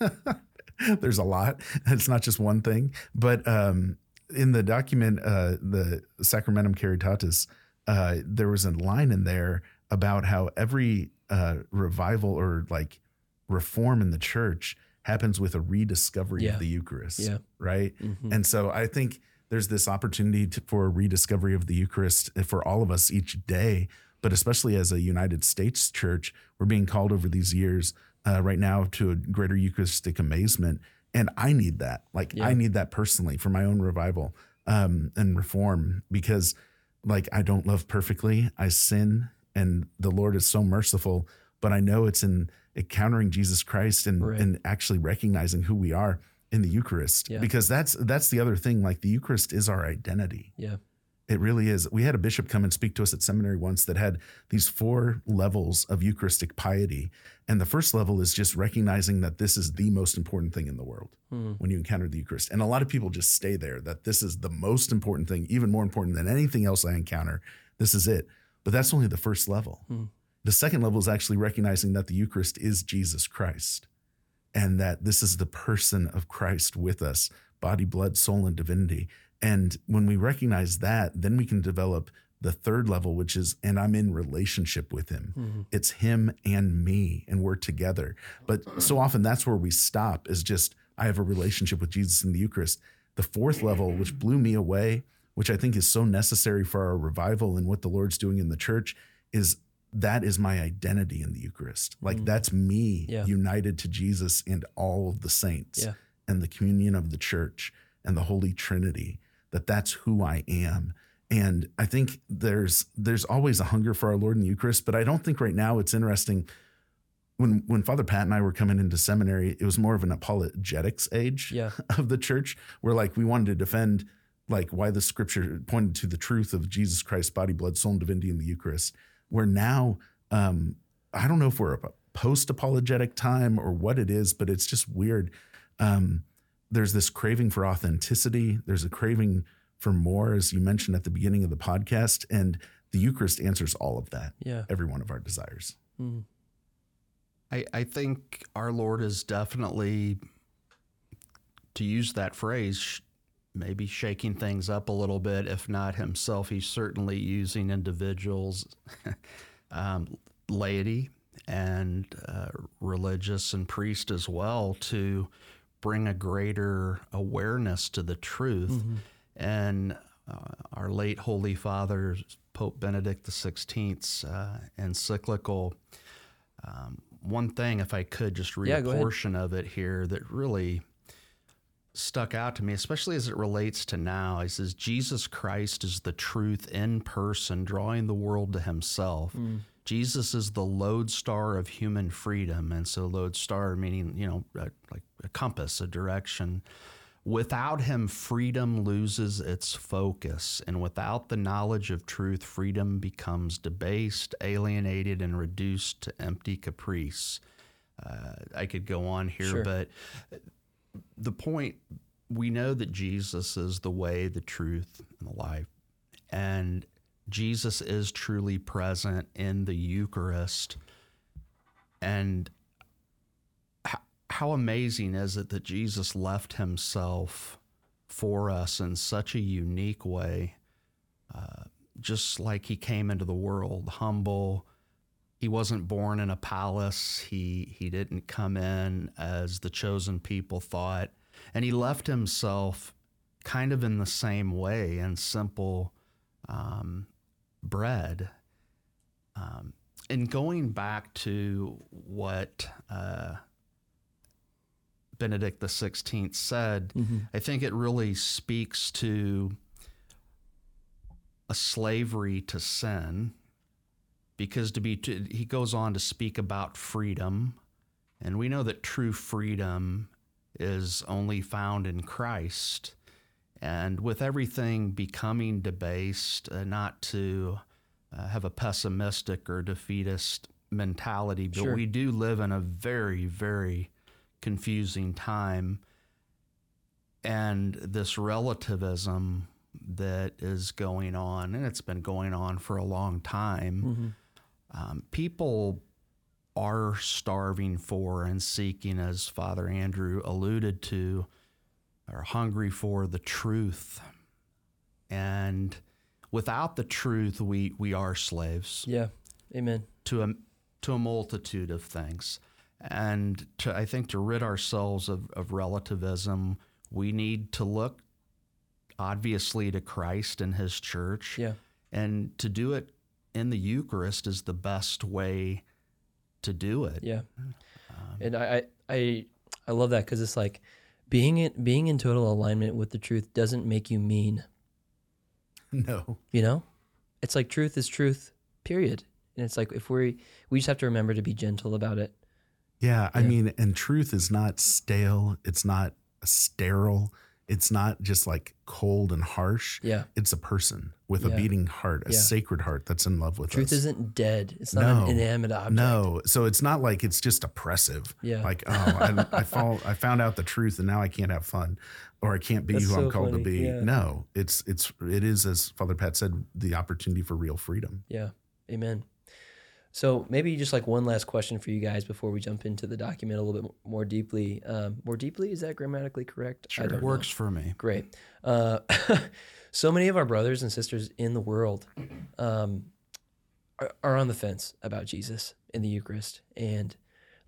<laughs> there's a lot. It's not just one thing, but um, in the document, uh, the Sacramentum Caritatis, uh, there was a line in there about how every uh, revival or like reform in the church happens with a rediscovery Yeah. of the Eucharist. Yeah. Right. Mhm. And so I think there's this opportunity to, for a rediscovery of the Eucharist for all of us each day, but especially as a United States church, we're being called over these years uh, right now to a greater Eucharistic amazement. And I need that. Like, Yeah. I need that personally for my own revival um, and reform because, like, I don't love perfectly. I sin, and the Lord is so merciful. But I know it's in encountering Jesus Christ and, Right. and actually recognizing who we are in the Eucharist Yeah. because that's that's the other thing like the Eucharist is our identity. Yeah. It really is. We had a bishop come and speak to us at seminary once that had these four levels of Eucharistic piety. And the first level is just recognizing that this is the most important thing in the world Hmm. when you encounter the Eucharist. And a lot of people just stay there that this is the most important thing, even more important than anything else I encounter. This is it. But that's only the first level. Hmm. The second level is actually recognizing that the Eucharist is Jesus Christ and that this is the person of Christ with us, body, blood, soul, and divinity. And when we recognize that, then we can develop the third level, which is, and I'm in relationship with him. Mhm. It's him and me, and we're together. But so often that's where we stop is just, I have a relationship with Jesus in the Eucharist. The fourth level, which blew me away, which I think is so necessary for our revival and what the Lord's doing in the church, is that is my identity in the Eucharist. Like that's me Yeah. united to Jesus and all of the saints Yeah. and the communion of the church and the Holy Trinity. That that's who I am. And I think there's there's always a hunger for our Lord in the Eucharist, but I don't think right now it's interesting. When when Father Pat and I were coming into seminary, it was more of an apologetics age Yeah. <laughs> of the church, where like we wanted to defend like why the scripture pointed to the truth of Jesus Christ's body, blood, soul, and divinity in the Eucharist. Where now, um, I don't know if we're a post apologetic time or what it is, but it's just weird. Um, there's this craving for authenticity. There's a craving for more, as you mentioned at the beginning of the podcast, and the Eucharist answers all of that. Yeah. Every one of our desires. Mhm. I, I think our Lord is definitely, to use that phrase, sh- maybe shaking things up a little bit. If not himself, he's certainly using individuals, <laughs> um, laity, and uh, religious and priest as well to bring a greater awareness to the truth. Mhm. And uh, our late Holy Father, Pope Benedict XVI's uh, encyclical, um, one thing, if I could just read Yeah, a go ahead. portion of it here that really stuck out to me, especially as it relates to now. He says, Jesus Christ is the truth in person, drawing the world to himself. Mm. Jesus is the lodestar of human freedom. And so, lodestar meaning, you know, uh, like a compass, a direction. Without him, freedom loses its focus. And without the knowledge of truth, freedom becomes debased, alienated, and reduced to empty caprice. Uh, I could go on here, Sure. but the point we know that Jesus is the way, the truth, and the life. And Jesus is truly present in the Eucharist. And h- how amazing is it that Jesus left himself for us in such a unique way? Uh, just like he came into the world, humble. He wasn't born in a palace. He he didn't come in as the chosen people thought, and he left himself kind of in the same way in simple um, bread. Um, and going back to what uh, Benedict the Sixteenth said, I think it really speaks to a slavery to sin because to be to, he goes on to speak about freedom and we know that true freedom is only found in Christ and with everything becoming debased uh, not to uh, have a pessimistic or defeatist mentality but Sure. we do live in a very very confusing time and this relativism that is going on, and it's been going on for a long time. Um, people are starving for and seeking, as Father Andrew alluded to, are hungry for the truth. And without the truth, we, we are slaves Yeah. Amen. to a to a multitude of things. And to I think to rid ourselves of, of relativism, we need to look obviously to Christ and his church. Yeah. And to do it in the Eucharist is the best way to do it. Yeah. Um, And I I I, I love that because it's like being it being in total alignment with the truth doesn't make you mean. No. You know, it's like truth is truth. Period. And it's like if we we just have to remember to be gentle about it. Yeah, I Yeah. mean, and truth is not stale. It's not sterile. It's not just like cold and harsh. Yeah. It's a person with Yeah. a beating heart, a Yeah. sacred heart that's in love with Truth us. isn't dead. It's not No. an inanimate object. No, so it's not like it's just oppressive. Yeah. Like, oh, I, I fall, I found out the truth, and now I can't have fun, or I can't be That's who so I'm called funny, to be. yeah. No, it's it's it is as Father Pat said, the opportunity for real freedom. Yeah. Amen. So maybe just like one last question for you guys before we jump into the document a little bit more deeply. Um, more deeply, is that grammatically correct? I It don't know. works for me. Great. Uh, <laughs> so many of our brothers and sisters in the world um, are, are on the fence about Jesus in the Eucharist, and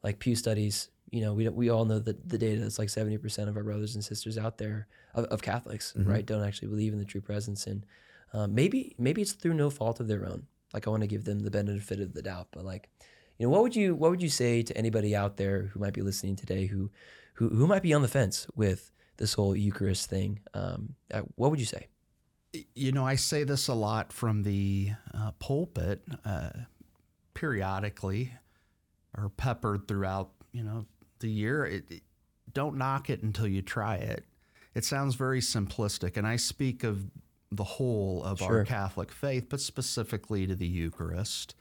like Pew studies, you know, we we all know that the data is like seventy percent of our brothers and sisters out there of, of Catholics, right, don't actually believe in the true presence, and um, maybe maybe it's through no fault of their own. Like I want to give them the benefit of the doubt, but like, you know, what would you what would you say to anybody out there who might be listening today who who who might be on the fence with this whole Eucharist thing? Um, uh, what would you say? You know, I say this a lot from the uh, pulpit uh, periodically or peppered throughout, you know, the year. It, it- don't knock it until you try it. It sounds very simplistic, and I speak of the whole of Sure. our Catholic faith, but specifically to the Eucharist.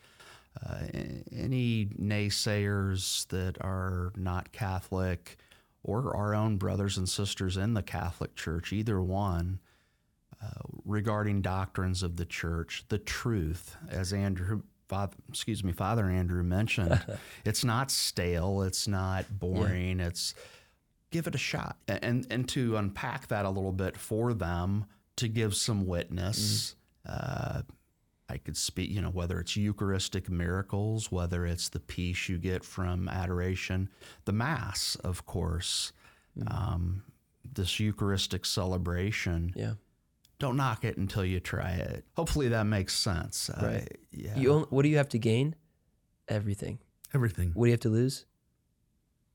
Uh, any naysayers that are not Catholic or our own brothers and sisters in the Catholic Church, either one, uh, regarding doctrines of the church, the truth, as Andrew, Father, excuse me, Father Andrew mentioned, <laughs> it's not stale, it's not boring, it's give it a shot, and and to unpack that a little bit for them to give some witness. Uh, I could speak, you know, whether it's Eucharistic miracles, whether it's the peace you get from adoration, the Mass, of course, um, this Eucharistic celebration Yeah, don't knock it until you try it. Hopefully that makes sense. Uh, Right. yeah. you. Only, what do you have to gain? Everything. Everything. What do you have to lose?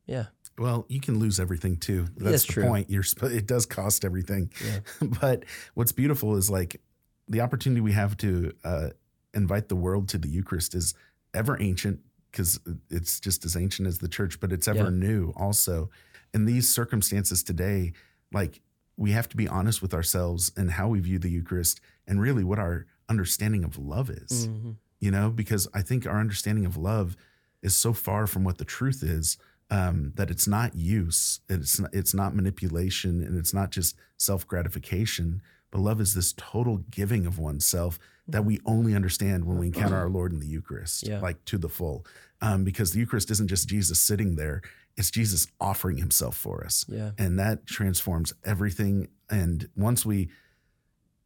Yeah. Well, you can lose everything too. That's, That's the true. point. You're sp- it does cost everything. Yeah. <laughs> but what's beautiful is like the opportunity we have to uh, invite the world to the Eucharist is ever ancient because it's just as ancient as the church, but it's ever Yeah. new also. In these circumstances today, like we have to be honest with ourselves and how we view the Eucharist and really what our understanding of love is Mhm. you know, because I think our understanding of love is so far from what the truth is um, that it's not use, it's not, it's not manipulation, and it's not just self gratification. But love is this total giving of oneself that we only understand when we encounter our Lord in the Eucharist, Yeah. like to the full. Um, because the Eucharist isn't just Jesus sitting there; it's Jesus offering Himself for us Yeah. and that transforms everything. And once we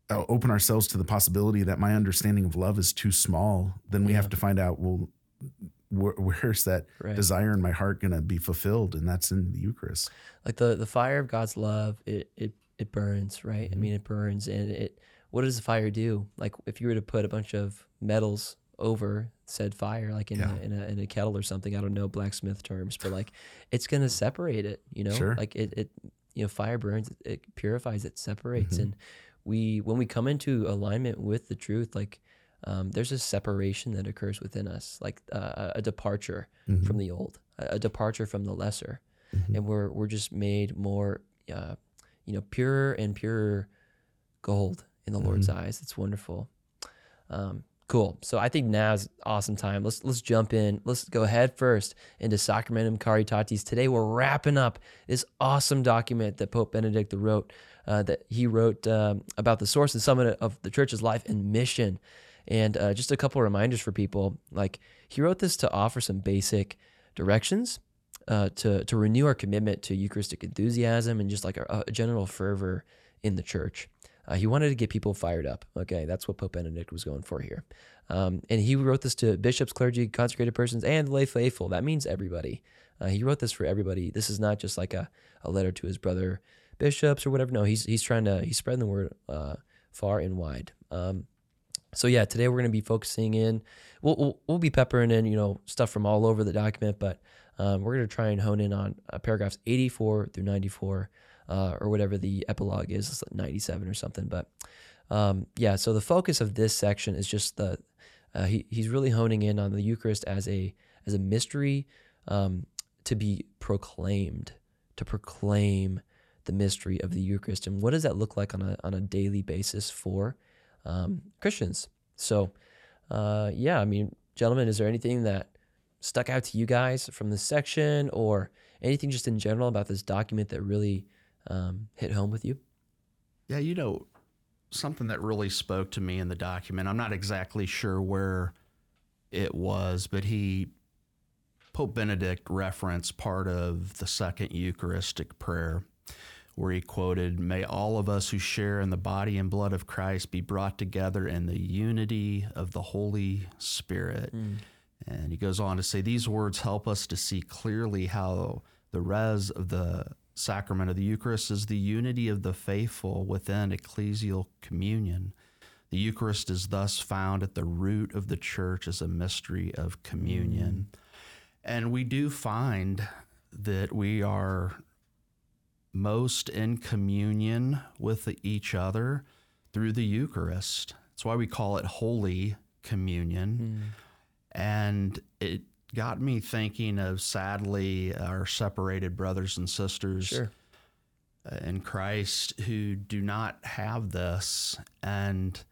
uh, open ourselves to the possibility that my understanding of love is too small, then we Yeah. have to find out, well, wh- <laughs> where's that Right. desire in my heart going to be fulfilled? And that's in the Eucharist. like the the fire of God's love it it it burns right I Mhm. mean it burns and it what does the fire do like if you were to put a bunch of metals over said fire like in, Yeah. a, in a in a kettle or something I don't know blacksmith terms but like it's gonna separate it you know Sure. like it it you know fire burns it, purifies it separates Mhm. and we when we come into alignment with the truth like um, there's a separation that occurs within us like uh, a departure Mhm. from the old a, departure from the lesser Mhm. and we're we're just made more uh, you know purer and purer gold in the Lord's eyes. It's wonderful. Um, cool. So I think now's awesome time. Let's let's jump in. Let's go head first into Sacramentum Caritatis. Today we're wrapping up this awesome document that Pope Benedict wrote. Uh, that he wrote um, about the source and summit of the church's life and mission. And uh, just a couple reminders for people. Like he wrote this to offer some basic directions uh, to to renew our commitment to Eucharistic enthusiasm and just like a, a general fervor in the church. Uh, he wanted to get people fired up. Okay, that's what Pope Benedict was going for here. Um, and he wrote this to bishops, clergy, consecrated persons, and lay faithful. That means everybody. Uh, he wrote this for everybody. This is not just like a, a letter to his brother bishops or whatever. No, he's he's trying to he's spreading the word uh, far and wide. Um, so yeah, today we're going to be focusing in. We'll, we'll we'll be peppering in you know stuff from all over the document, but um, we're going to try and hone in on uh, paragraphs 84 through 94, uh, or whatever the epilogue is, it's like 97 or something. But um, yeah, so the focus of this section is just the uh, he, he's really honing in on the Eucharist as a as a mystery um, to be proclaimed, to proclaim the mystery of the Eucharist, and what does that look like on a on a daily basis for um, Christians? So, uh, yeah, I mean, gentlemen, is there anything that stuck out to you guys from this section, or anything just in general about this document that really um, hit home with you? Yeah, you know, something that really spoke to me in the document. I'm not exactly sure where it was, but he Pope Benedict referenced part of the second Eucharistic prayer where he quoted, May all of us who share in the body and blood of Christ be brought together in the unity of the Holy Spirit. Hmm. And he goes on to say, These words help us to see clearly how the res of the sacrament of the Eucharist is the unity of the faithful within ecclesial communion. The Eucharist is thus found at the root of the church as a mystery of communion. Hmm. And we do find that we are most in communion with each other through the Eucharist. That's why we call it Holy Communion. And it got me thinking of sadly our separated brothers and sisters Sure. uh, in Christ who do not have this and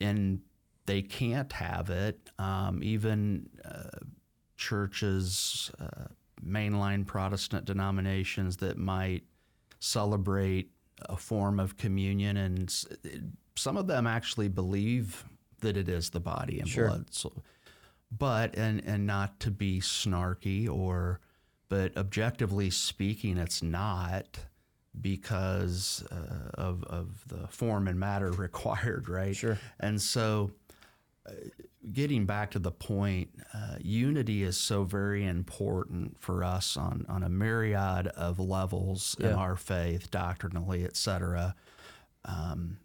and they can't have it. Um, even uh, churches, uh, mainline Protestant denominations that might celebrate a form of communion, and some of them actually believe that it is the body and Sure. blood. So, but and and not to be snarky or, but objectively speaking, it's not because uh, of of the form and matter <laughs> required, right? Sure. And so, getting back to the point, uh, unity is so very important for us on on a myriad of levels in our faith, doctrinally, et cetera. Um,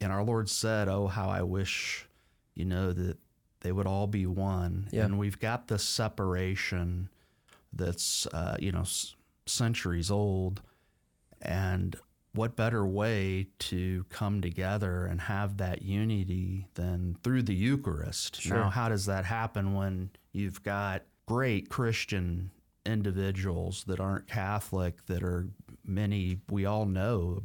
and our Lord said, "Oh, how I wish, you know, that they would all be one. Yeah. And we've got this separation that's, uh, you know, s- centuries old. And what better way to come together and have that unity than through the Eucharist? Sure. Now, how does that happen when you've got great Christian individuals that aren't Catholic, that are many, we all know,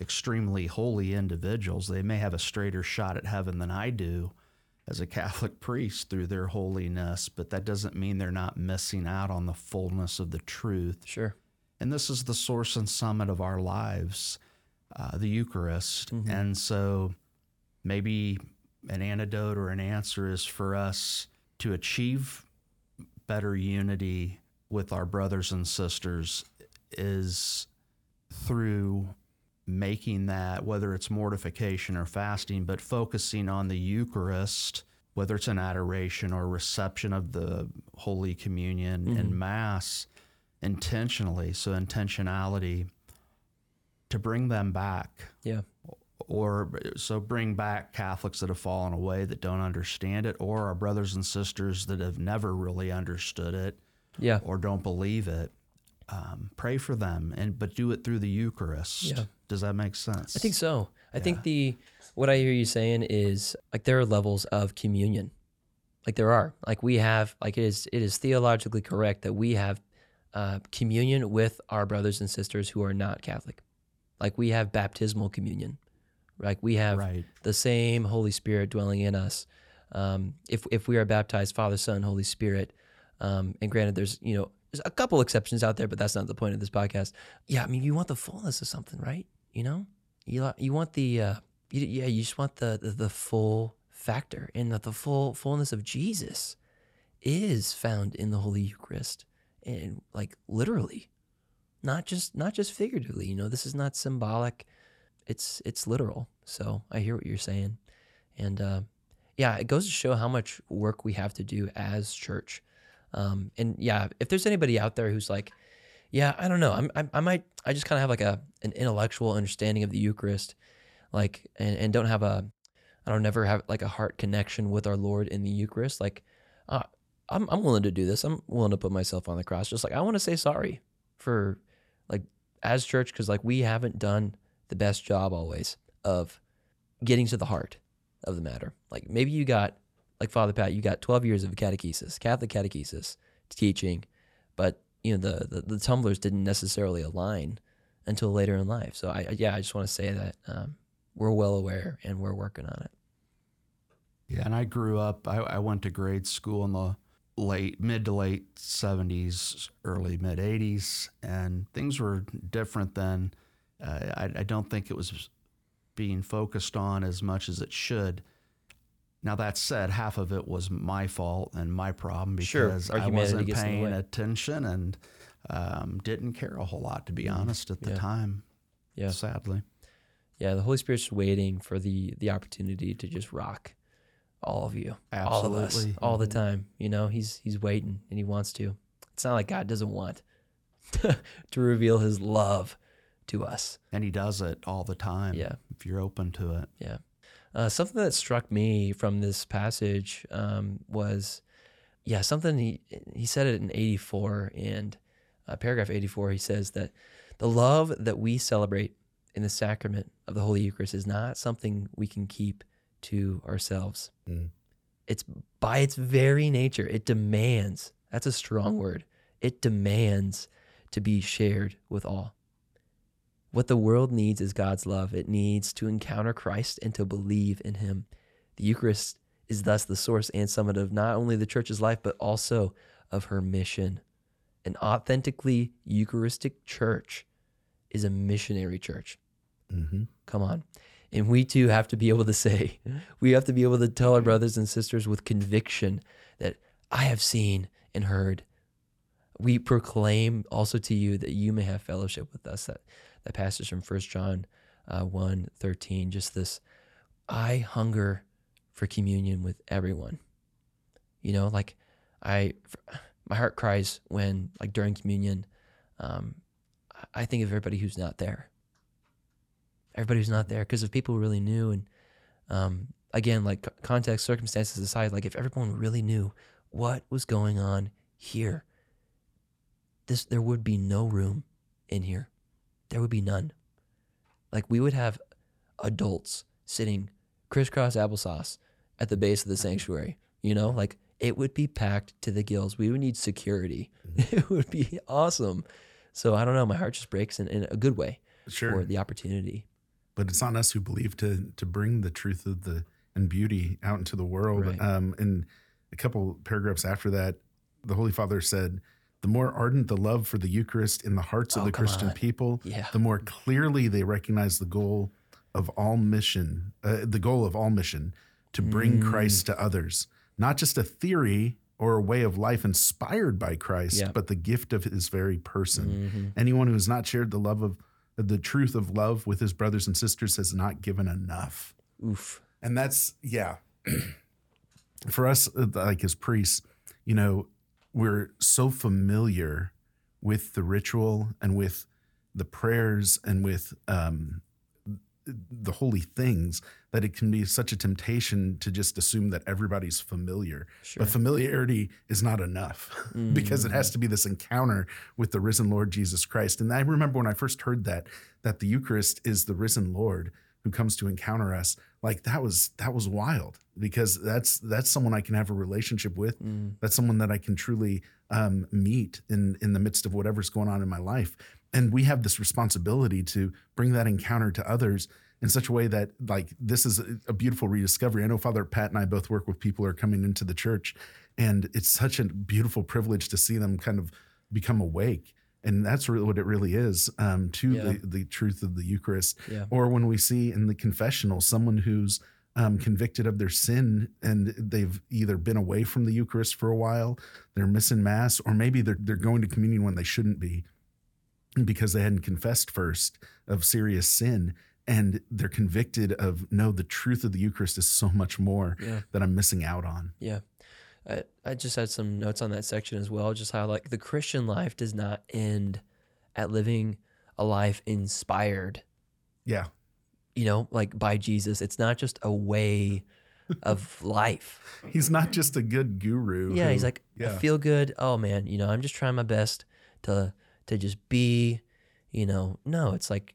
extremely holy individuals? They may have a straighter shot at heaven than I do as a Catholic priest through their holiness, but that doesn't mean they're not missing out on the fullness of the truth. Sure. And this is the source and summit of our lives, uh, the Eucharist. And so maybe an antidote or an answer is for us to achieve better unity with our brothers and sisters is through making that, whether it's mortification or fasting, but focusing on the Eucharist, whether it's an adoration or reception of the Holy Communion and Mass intentionally. So, intentionality to bring them back Yeah. or so bring back Catholics that have fallen away that don't understand it, or our brothers and sisters that have never really understood it Yeah. or don't believe it. Um, pray for them, and but do it through the Eucharist. Yeah. Does that make sense? I think so. I think the what I hear you saying is like there are levels of communion. Like there are. Like we have like it is it is theologically correct that we have uh, communion with our brothers and sisters who are not Catholic. Like we have baptismal communion. Like we have Right. the same Holy Spirit dwelling in us. Um, if if we are baptized, Father, Son, Holy Spirit, um, and granted, there's you know there's a couple exceptions out there, but that's not the point of this podcast. Yeah, I mean, you want the fullness of something, right? You know, you you want the uh, you, yeah, you just want the the, the full factor, and that the full fullness of Jesus is found in the Holy Eucharist, and like literally, not just not just figuratively. You know, this is not symbolic; it's it's literal. So I hear what you're saying, and uh, yeah, it goes to show how much work we have to do as church. Um, and yeah, if there's anybody out there who's like, yeah, I don't know, I'm, I'm I might I just kind of have like a an intellectual understanding of the Eucharist, like and, and don't have a I don't never have like a heart connection with our Lord in the Eucharist. Like, uh, I'm I'm willing to do this. I'm willing to put myself on the cross. Just like I want to say sorry for like as church because like we haven't done the best job always of getting to the heart of the matter. Like maybe you got like Father Pat, you got 12 years of catechesis, Catholic catechesis teaching, but you know the the, the tumblers didn't necessarily align until later in life. So I yeah, I just want to say that um, we're well aware and we're working on it. Yeah, and I grew up. I, I went to grade school in the late, mid to late '70s, early mid '80s, and things were different then. Uh, I, I don't think it was being focused on as much as it should. Now that said, half of it was my fault and my problem because our I wasn't gets in the paying attention and um, didn't care a whole lot, to be honest, at the Mm-hmm. Yeah. time. Yeah. sadly. Yeah, the Holy Spirit's waiting for the the opportunity to just rock all of you, all of us, Mm-hmm. all the time. You know, he's he's waiting and he wants to. It's not like God doesn't want <laughs> to reveal His love to us. And he does it all the time. Yeah. if you're open to it. Yeah. Uh, something that struck me from this passage um, was, yeah, something he he said it in eighty four and uh, paragraph eighty four. He says that the love that we celebrate in the sacrament of the Holy Eucharist is not something we can keep to ourselves. Mm. It's by its very nature, it demands. That's a strong word. It demands to be shared with all. What the world needs is God's love. It needs to encounter Christ and to believe in him. The Eucharist is thus the source and summit of not only the church's life, but also of her mission. An authentically Eucharistic church is a missionary church. Mm-hmm. Come on. And we too have to be able to say, <laughs> we have to be able to tell our brothers and sisters with conviction that I have seen and heard. We proclaim also to you that you may have fellowship with us. That, that passage from 1 John uh, 1 13, just this I hunger for communion with everyone. You know, like I, <sighs> my heart cries when, like during communion, um, I think of everybody who's not there everybody who's not there because if people really knew and um, again, like context, circumstances aside, like if everyone really knew what was going on here, this there would be no room in here. There would be none. Like we would have adults sitting crisscross applesauce at the base of the sanctuary. You know, like it would be packed to the gills. We would need security. <laughs> It would be awesome. So I don't know. My heart just breaks in, in a good way Sure. for the opportunity. But it's on us who believe to to bring the truth of the and beauty out into the world. Right. Um, and a couple paragraphs after that, the Holy Father said, "The more ardent the love for the Eucharist in the hearts of Oh, the Christian on. people, Yeah. the more clearly they recognize the goal of all mission, uh, the goal of all mission, to bring Mm. Christ to others, not just a theory." Or a way of life inspired by Christ, Yeah. but the gift of his very person. Mhm. Anyone who has not shared the love of the truth of love with his brothers and sisters has not given enough. Oof. And that's yeah. <clears throat> For us uh, like as priests, you know, we're so familiar with the ritual and with the prayers and with um the holy things that it can be such a temptation to just assume that everybody's familiar. Sure. But familiarity is not enough <laughs> because it has to be this encounter with the risen Lord Jesus Christ. And I remember when I first heard that, that the Eucharist is the risen Lord who comes to encounter us. Like that was that was wild because that's that's someone I can have a relationship with. Mm. That's someone that I can truly um, meet in in the midst of whatever's going on in my life. And we have this responsibility to bring that encounter to others in such a way that like this is a, beautiful rediscovery. I know Father Pat and I both work with people who are coming into the church, and it's such a beautiful privilege to see them kind of become awake. And that's really what it really is um, to Yeah. the, the truth of the Eucharist. Yeah. Or when we see in the confessional someone who's um, convicted of their sin and they've either been away from the Eucharist for a while, they're missing Mass, or maybe they're, they're going to communion when they shouldn't be because they hadn't confessed first of serious sin. And they're convicted of, no, the truth of the Eucharist is so much more Yeah. that I'm missing out on. Yeah. I, I just had some notes on that section as well, just how like the Christian life does not end at living a life inspired, Yeah. you know, like by Jesus. It's not just a way <laughs> of life. He's not just a good guru. Yeah, he's who- like, I feel good. Oh man, you know, I'm just trying my best to to just be, you know. No, it's like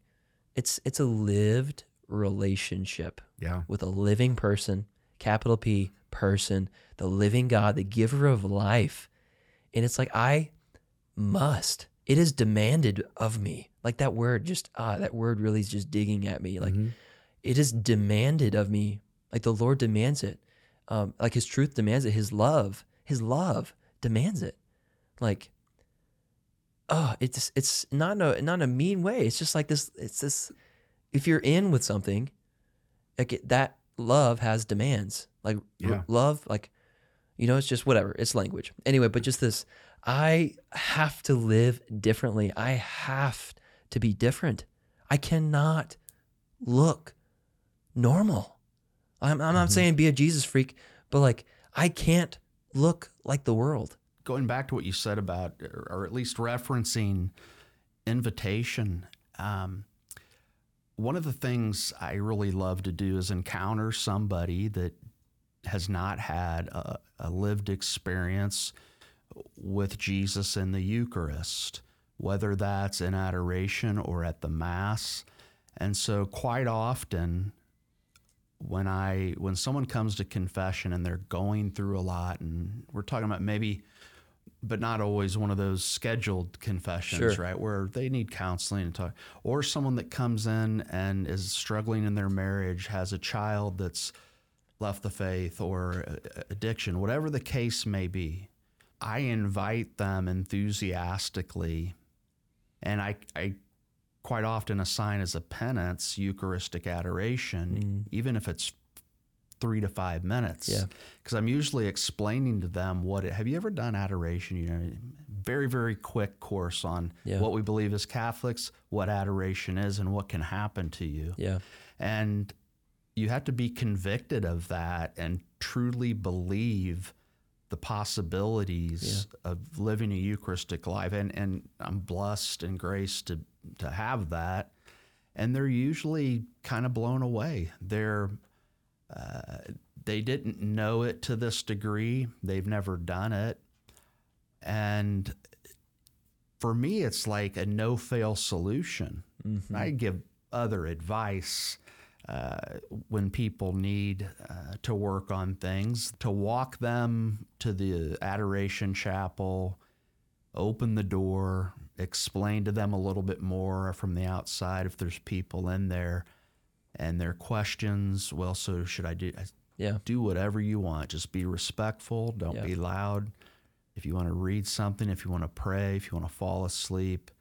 it's it's a lived relationship yeah. with a living person, capital P person, the living God, the giver of life. And it's like I must. It is demanded of me. Like that word just ah that word really is just digging at me. Like Mhm. it is demanded of me. Like the Lord demands it. Um, like his truth demands it. His love, his love demands it. Like, oh, it's it's not in a not in a mean way. It's just like this. It's this. If you're in with something, like it, that love has demands. Like r- love, like you know, it's just whatever. It's language anyway. But just this, I have to live differently. I have to be different. I cannot look normal. I'm, I'm not mm-hmm. saying be a Jesus freak, but like I can't look like the world. Going back to what you said about, or at least referencing invitation, um, one of the things I really love to do is encounter somebody that has not had a, a lived experience with Jesus in the Eucharist, whether that's in adoration or at the Mass. And so, quite often, when I when someone comes to confession and they're going through a lot, and we're talking about maybe but not always one of those scheduled confessions, Sure. right? Where they need counseling and talk, or someone that comes in and is struggling in their marriage, has a child that's left the faith or addiction, whatever the case may be. I invite them enthusiastically, and I, I quite often assign as a penance Eucharistic adoration, mm. even if it's three to five minutes Yeah. because I'm usually explaining to them what it, have you ever done adoration? You know, very very quick course on Yeah. what we believe as Catholics, what adoration is, and what can happen to you. Yeah. And you have to be convicted of that and truly believe the possibilities of living a Eucharistic life. And and I'm blessed and graced to to have that. And they're usually kind of blown away. They're Uh, they didn't know it to this degree. They've never done it. And for me, it's like a no fail solution. I give other advice uh, when people need uh, to work on things, to walk them to the Adoration Chapel, open the door, explain to them a little bit more from the outside if there's people in there and their questions. Well, so should I do? Yeah. do whatever you want. Just be respectful. Don't Yeah. be loud. If you want to read something, if you want to pray, if you want to fall asleep,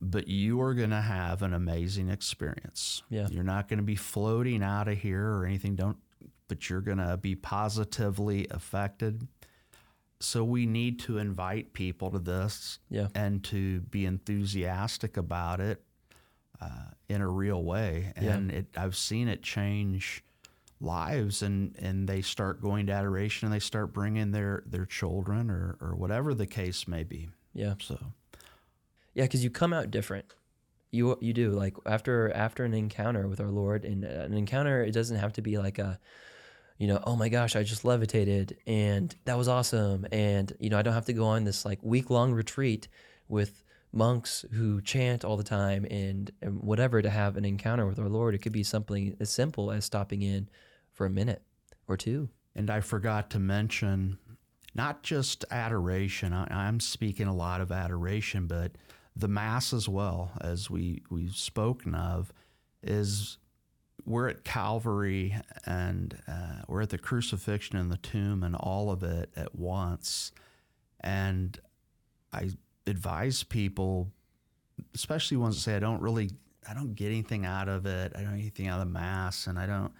but you are going to have an amazing experience. Yeah. You're not going to be floating out of here or anything. Don't, but you're going to be positively affected. So we need to invite people to this Yeah. and to be enthusiastic about it uh, in a real way. Yeah. And it, I've seen it change lives, and and they start going to adoration, and they start bringing their their children or or whatever the case may be. Yeah. So Yeah, because you come out different. You you do like after after an encounter with our Lord, and uh, an encounter it doesn't have to be like a, you know, oh my gosh, I just levitated and that was awesome, and you know I don't have to go on this like week long retreat with monks who chant all the time and, and whatever to have an encounter with our Lord. It could be something as simple as stopping in for a minute or two. And I forgot to mention not just adoration. I, I'm speaking a lot of adoration, but the Mass as well, as we, we've spoken of, is we're at Calvary and uh, we're at the crucifixion and the tomb and all of it at once. And I advise people, especially ones that say, I don't really, I don't get anything out of it. I don't get anything out of the Mass and I don't.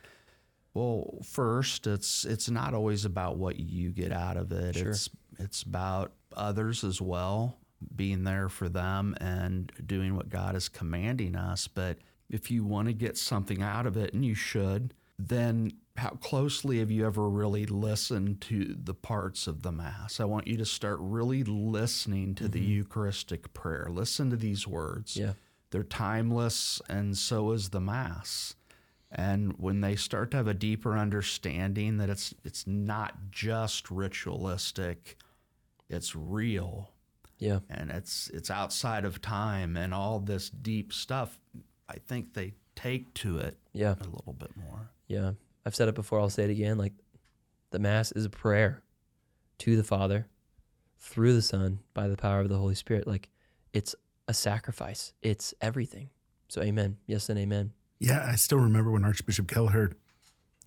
Well, first, it's it's not always about what you get out of it. Sure. It's it's about others as well, being there for them and doing what God is commanding us. But if you want to get something out of it, and you should, then how closely have you ever really listened to the parts of the Mass? I want you to start really listening to the mm-hmm. Eucharistic prayer. Listen to these words. Yeah. They're timeless, and so is the Mass. And when they start to have a deeper understanding that it's it's not just ritualistic, it's real Yeah. and it's it's outside of time and all this deep stuff, I think they take to it Yeah. a little bit more. Yeah. I've said it before, I'll say it again. Like the Mass is a prayer to the Father through the Son by the power of the Holy Spirit. Like it's a sacrifice, it's everything. So, amen. Yes, and amen. Yeah, I still remember when Archbishop Keleher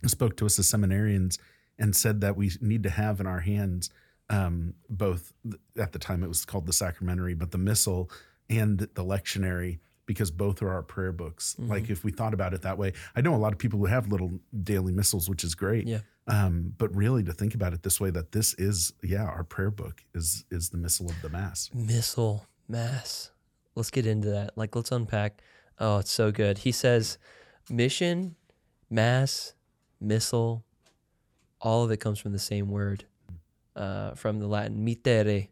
spoke to us as seminarians and said that we need to have in our hands um, both, at the time it was called the sacramentary, but the missal and the lectionary, because both are our prayer books. Like if we thought about it that way, I know a lot of people who have little daily missals, which is great. Yeah. Um, but really to think about it this way, that this is, yeah, our prayer book is is the missal of the mass. Missal Mass. Let's get into that. Like, let's unpack. Oh, it's so good. He says, mission, Mass, missal, all of it comes from the same word, uh, from the Latin mittere.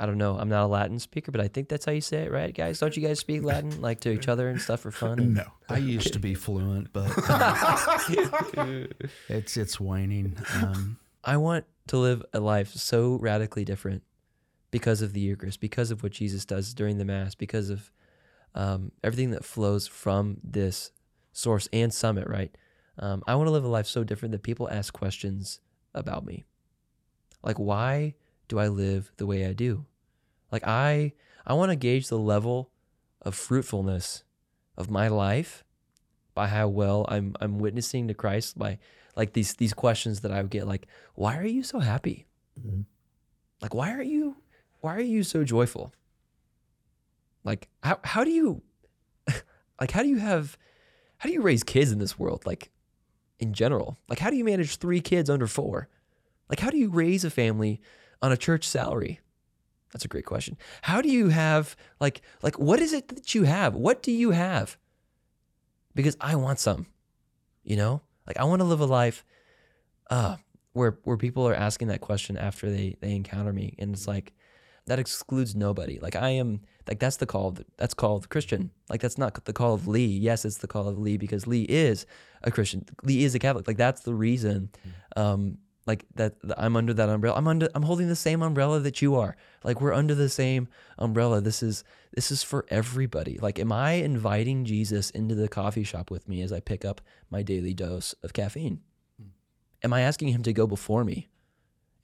I don't know. I'm not a Latin speaker, but I think that's how you say it, right, guys? Don't you guys speak Latin <laughs> like to each other and stuff for fun? <laughs> No. I used to be fluent, but <laughs> it's it's waning. Um, I want to live a life so radically different because of the Eucharist, because of what Jesus does during the Mass, because of um, everything that flows from this source and summit, right? Um, I want to live a life so different that people ask questions about me. Like, why do I live the way I do? Like, I, I want to gauge the level of fruitfulness of my life by how well I'm, I'm witnessing to Christ by like these these questions that I would get like why are you so happy? Mhm. like why are you why are you so joyful? Like how how do you <laughs> like how do you have how do you raise kids in this world like in general? Like how do you manage three kids under 4 like how do you raise a family on a church salary that's a great question how do you have like like what is it that you have what do you have because I want some you know like i want to live a life uh where where people are asking that question after they they encounter me and it's like that excludes nobody. Like I am like that's the call of that's call of the Christian. Like that's not the call of Lee. Yes, it's the call of Lee because Lee is a Christian. Lee is a Catholic. Like that's the reason. Um, like that I'm under that umbrella. I'm under I'm holding the same umbrella that you are. Like we're under the same umbrella. This is this is for everybody. Like am I inviting Jesus into the coffee shop with me as I pick up my daily dose of caffeine? Hmm. Am I asking him to go before me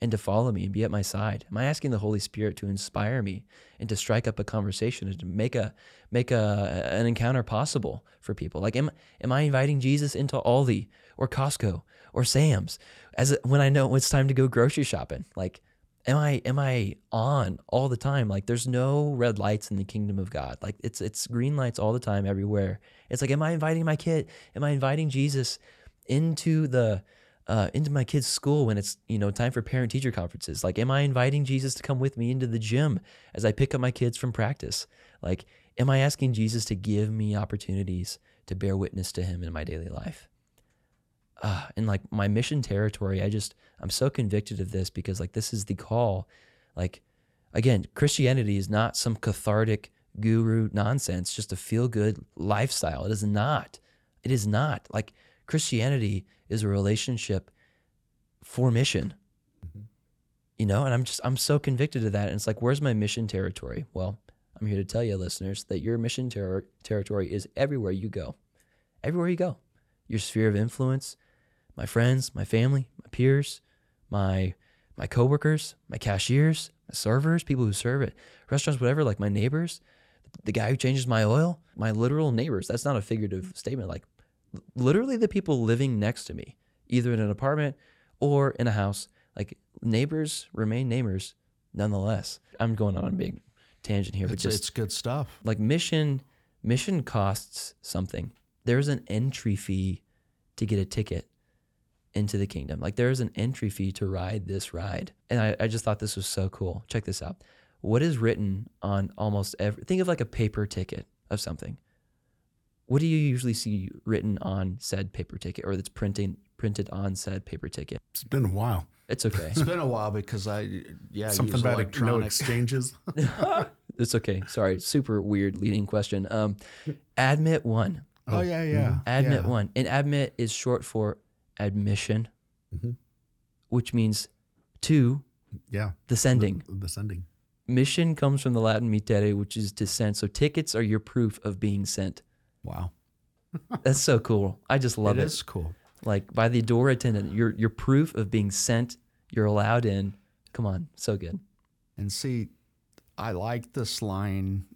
and to follow me and be at my side? Am I asking the Holy Spirit to inspire me and to strike up a conversation and to make a make a an encounter possible for people? Like am am I inviting Jesus into Aldi or Costco or Sam's as when I know it's time to go grocery shopping? Like am I am I on all the time? Like there's no red lights in the kingdom of God. Like it's it's green lights all the time everywhere. It's like am I inviting my kid? Am I inviting Jesus into the uh, into my kid's school when it's you know time for parent teacher conferences like am i inviting jesus to come with me into the gym as i pick up my kids from practice like am i asking jesus to give me opportunities to bear witness to him in my daily life <sighs> uh, and like my mission territory i just i'm so convicted of this because like this is the call like again christianity is not some cathartic guru nonsense just a feel good lifestyle it is not it is not like christianity is a relationship for mission. You know, and I'm just I'm so convicted of that. And it's like, where's my mission territory? Well, I'm here to tell you, listeners, that your mission ter- territory is everywhere you go. Everywhere you go. Your sphere of influence, my friends, my family, my peers, my my coworkers, my cashiers, my servers, people who serve at restaurants, whatever, like my neighbors, the guy who changes my oil, my literal neighbors. That's not a figurative statement. Like literally the people living next to me, either in an apartment or in a house. Like neighbors remain neighbors nonetheless. I'm going on a big tangent here, but It's, just it's good stuff. like mission mission costs something. There's an entry fee to get a ticket into the kingdom. Like there's an entry fee to ride this ride. And I, I just thought this was so cool. Check this out. What is written on almost every think of like a paper ticket of something. What do you usually see written on said paper ticket or that's printing printed on said paper ticket? It's been a while. It's okay. It's been a while because I yeah Something use about no electronic. <laughs> exchanges. <laughs> it's okay. Sorry. Super weird leading question. Um admit one. oh yeah, yeah. Admit yeah. one. And admit is short for admission, Mhm. which means to yeah. the sending. The, the sending. Mission comes from the Latin mittere, which is to send. So tickets are your proof of being sent. Wow, <laughs> That's so cool. I just love it it. is cool. Like by the door attendant, your your proof of being sent, you're allowed in. Come on, so good. And see, I like this line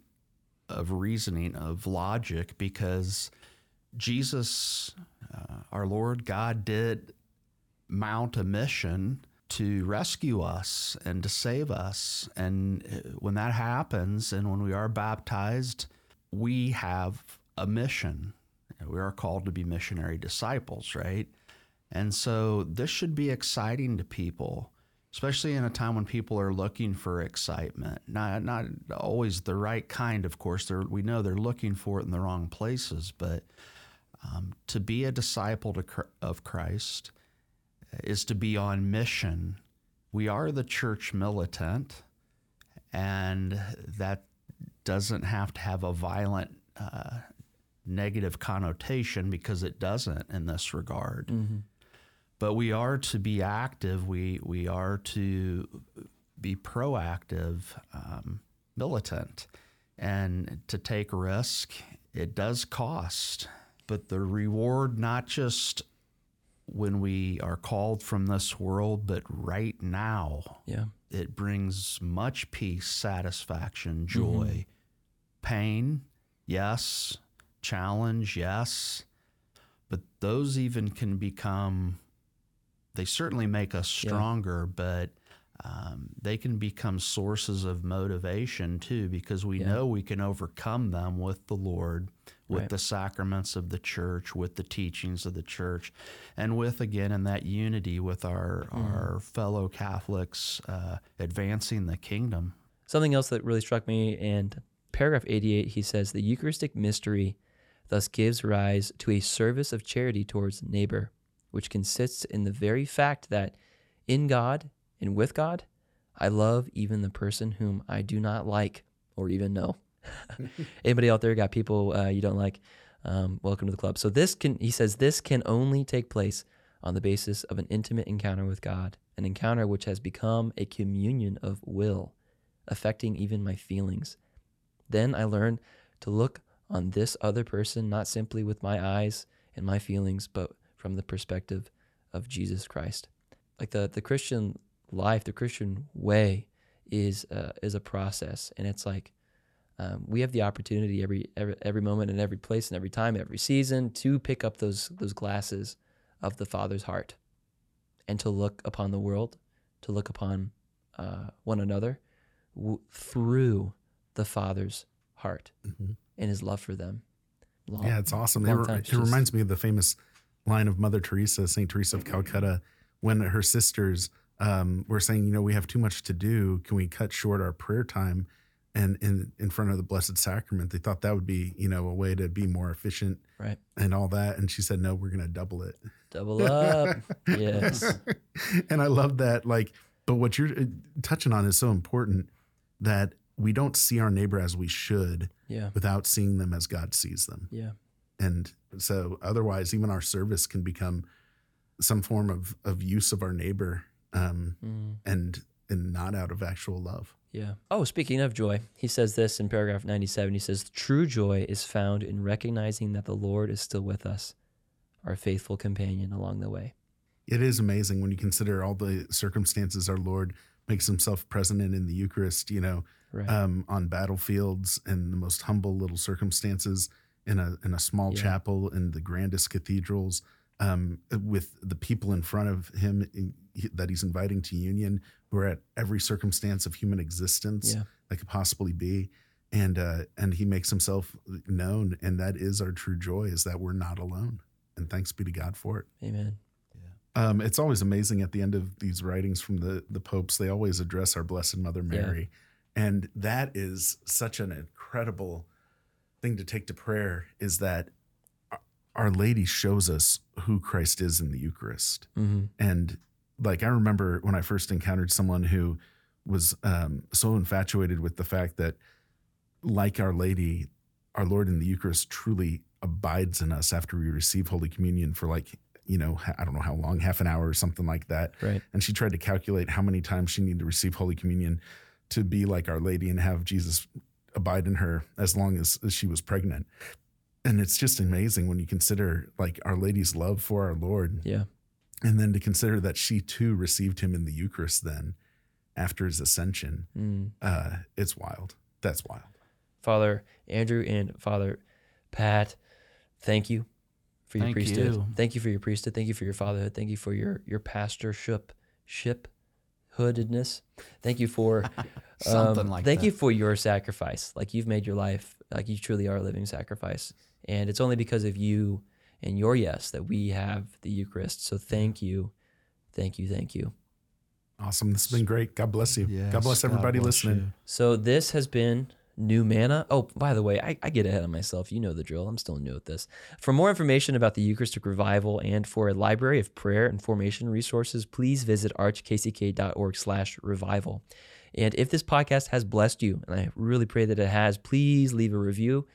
of reasoning, of logic, because Jesus, uh, our Lord God, did mount a mission to rescue us and to save us. And uh, when that happens, and when we are baptized, we have a mission. We are called to be missionary disciples, right? And so this should be exciting to people, especially in a time when people are looking for excitement. Not not always the right kind, of course. They're, we know they're looking for it in the wrong places, but um, to be a disciple to, of Christ is to be on mission. We are the church militant, and that doesn't have to have a violent uh, negative connotation because it doesn't in this regard. But we are to be active. We we are to be proactive, um, militant, and to take risk. It does cost, but the reward not just when we are called from this world, but right now Yeah. it brings much peace, satisfaction, mm-hmm. joy, pain, yes, challenge, yes, but those even can become, they certainly make us Yeah. stronger, but um, they can become sources of motivation too, because we Yeah. know we can overcome them with the Lord, with Right. the sacraments of the church, with the teachings of the church, and with again in that unity with our Mm. our fellow Catholics, uh, advancing the kingdom. Something else that really struck me in paragraph 88, he says, The Eucharistic mystery thus gives rise to a service of charity towards neighbor, which consists in the very fact that in God and with God, I love even the person whom I do not like or even know. <laughs> Anybody out there got people uh, you don't like? Um, welcome to the club. So this can, he says, this can only take place on the basis of an intimate encounter with God, an encounter which has become a communion of will, affecting even my feelings. Then I learn to look on this other person not simply with my eyes and my feelings, but from the perspective of Jesus Christ. Like the the Christian life, the Christian way is uh, is a process, and it's like um, we have the opportunity every, every every moment and every place and every time, every season to pick up those those glasses of the Father's heart, and to look upon the world, to look upon uh, one another w- through the Father's heart and His love for them. Long- Yeah, it's awesome. It, re- it just- reminds me of the famous line of Mother Teresa, Saint Teresa of Calcutta, when her sisters um, were saying, you know, we have too much to do. Can we cut short our prayer time? And in in front of the Blessed Sacrament, they thought that would be, you know, a way to be more efficient right. and all that. And she said, no, we're going to double it. Double up. <laughs> yes. and I love that. Like, but what you're uh, touching on is so important that we don't see our neighbor as we should Yeah. without seeing them as God sees them. Yeah. And so otherwise, even our service can become some form of, of use of our neighbor um, Mm. and and not out of actual love. Yeah. Oh, speaking of joy, he says this in paragraph 97. He says, True joy is found in recognizing that the Lord is still with us, our faithful companion along the way. It is amazing when you consider all the circumstances our Lord makes himself present in in the Eucharist, you know, Right. um, on battlefields and the most humble little circumstances in a in a small Yeah. chapel in the grandest cathedrals um, with the people in front of him in- that he's inviting to union who are at every circumstance of human existence Yeah. that could possibly be and uh, and he makes himself known and that is our true joy is that we're not alone and thanks be to God for it Amen. um, it's always amazing at the end of these writings from the the popes. They always address our Blessed Mother Yeah. Mary, and that is such an incredible thing to take to prayer. Is that Our- Lady shows us who Christ is in the Eucharist, hmm and like I remember when I first encountered someone who was um, so infatuated with the fact that, like Our Lady, our Lord in the Eucharist truly abides in us after we receive Holy Communion for like you know I don't know how long, half an hour or something like that. Right. And she tried to calculate how many times she needed to receive Holy Communion to be like Our Lady and have Jesus abide in her as long as, as she was pregnant. And it's just amazing when you consider like Our Lady's love for our Lord Yeah. and then to consider that she too received him in the Eucharist then after his ascension. Mm. Uh, it's wild. That's wild. Father Andrew and Father Pat, thank you for your Thank priesthood. you. Thank you for your priesthood. Thank you for your fatherhood. Thank you for your your pastorship ship hoodedness. Thank you for <laughs> Something um, like thank that. you for your sacrifice. Like you've made your life like you truly are a living sacrifice. And it's only because of you and your yes that we have the Eucharist. So thank you. Thank you. Thank you. Awesome. This has been great. God bless you. Yes, God bless everybody bless listening. you. So this has been New Manna. Oh, by the way, I, I get ahead of myself. You know the drill. I'm still new at this. For more information about the Eucharistic Revival and for a library of prayer and formation resources, please visit archkck.org slash revival. And if this podcast has blessed you, and I really pray that it has, please leave a review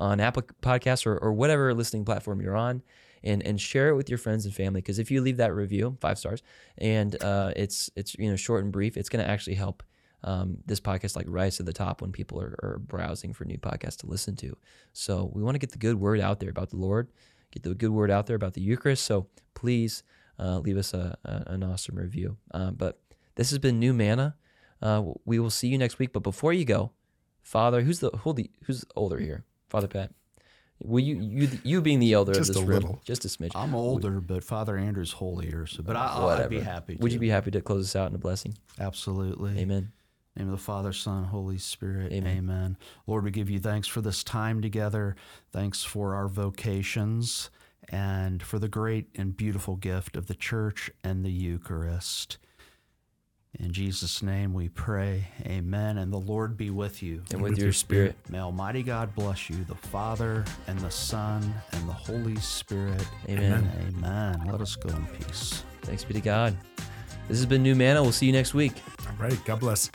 on Apple Podcasts or, or whatever listening platform you're on. And, and share it with your friends and family because if you leave that review five stars and uh, it's it's you know short and brief it's going to actually help um, this podcast like rise to the top when people are, are browsing for new podcasts to listen to. So we want to get the good word out there about the Lord, get the good word out there about the Eucharist. So please uh, leave us a, a, an awesome review. Um, but this has been New Manna. Uh, we will see you next week. But before you go, Father, who's the hold the, who's older here? Father Pat. Will you you you being the elder Just of this a room, little. just a smidge? I'm older, but Father Andrew's holier. So, but I, I'd be Whatever. happy. Would you be happy to close us out in a blessing? Absolutely. Amen. name of the Father, Son, Holy Spirit. Amen. Amen. Lord, we give you thanks for this time together. Thanks for our vocations and for the great and beautiful gift of the church and the Eucharist. In Jesus' name we pray. Amen. And the Lord be with you. And with your spirit. May Almighty God bless you, the Father and the Son and the Holy Spirit. Amen. Amen. Let us go in peace. Thanks be to God. This has been New Manna. We'll see you next week. All right. God bless.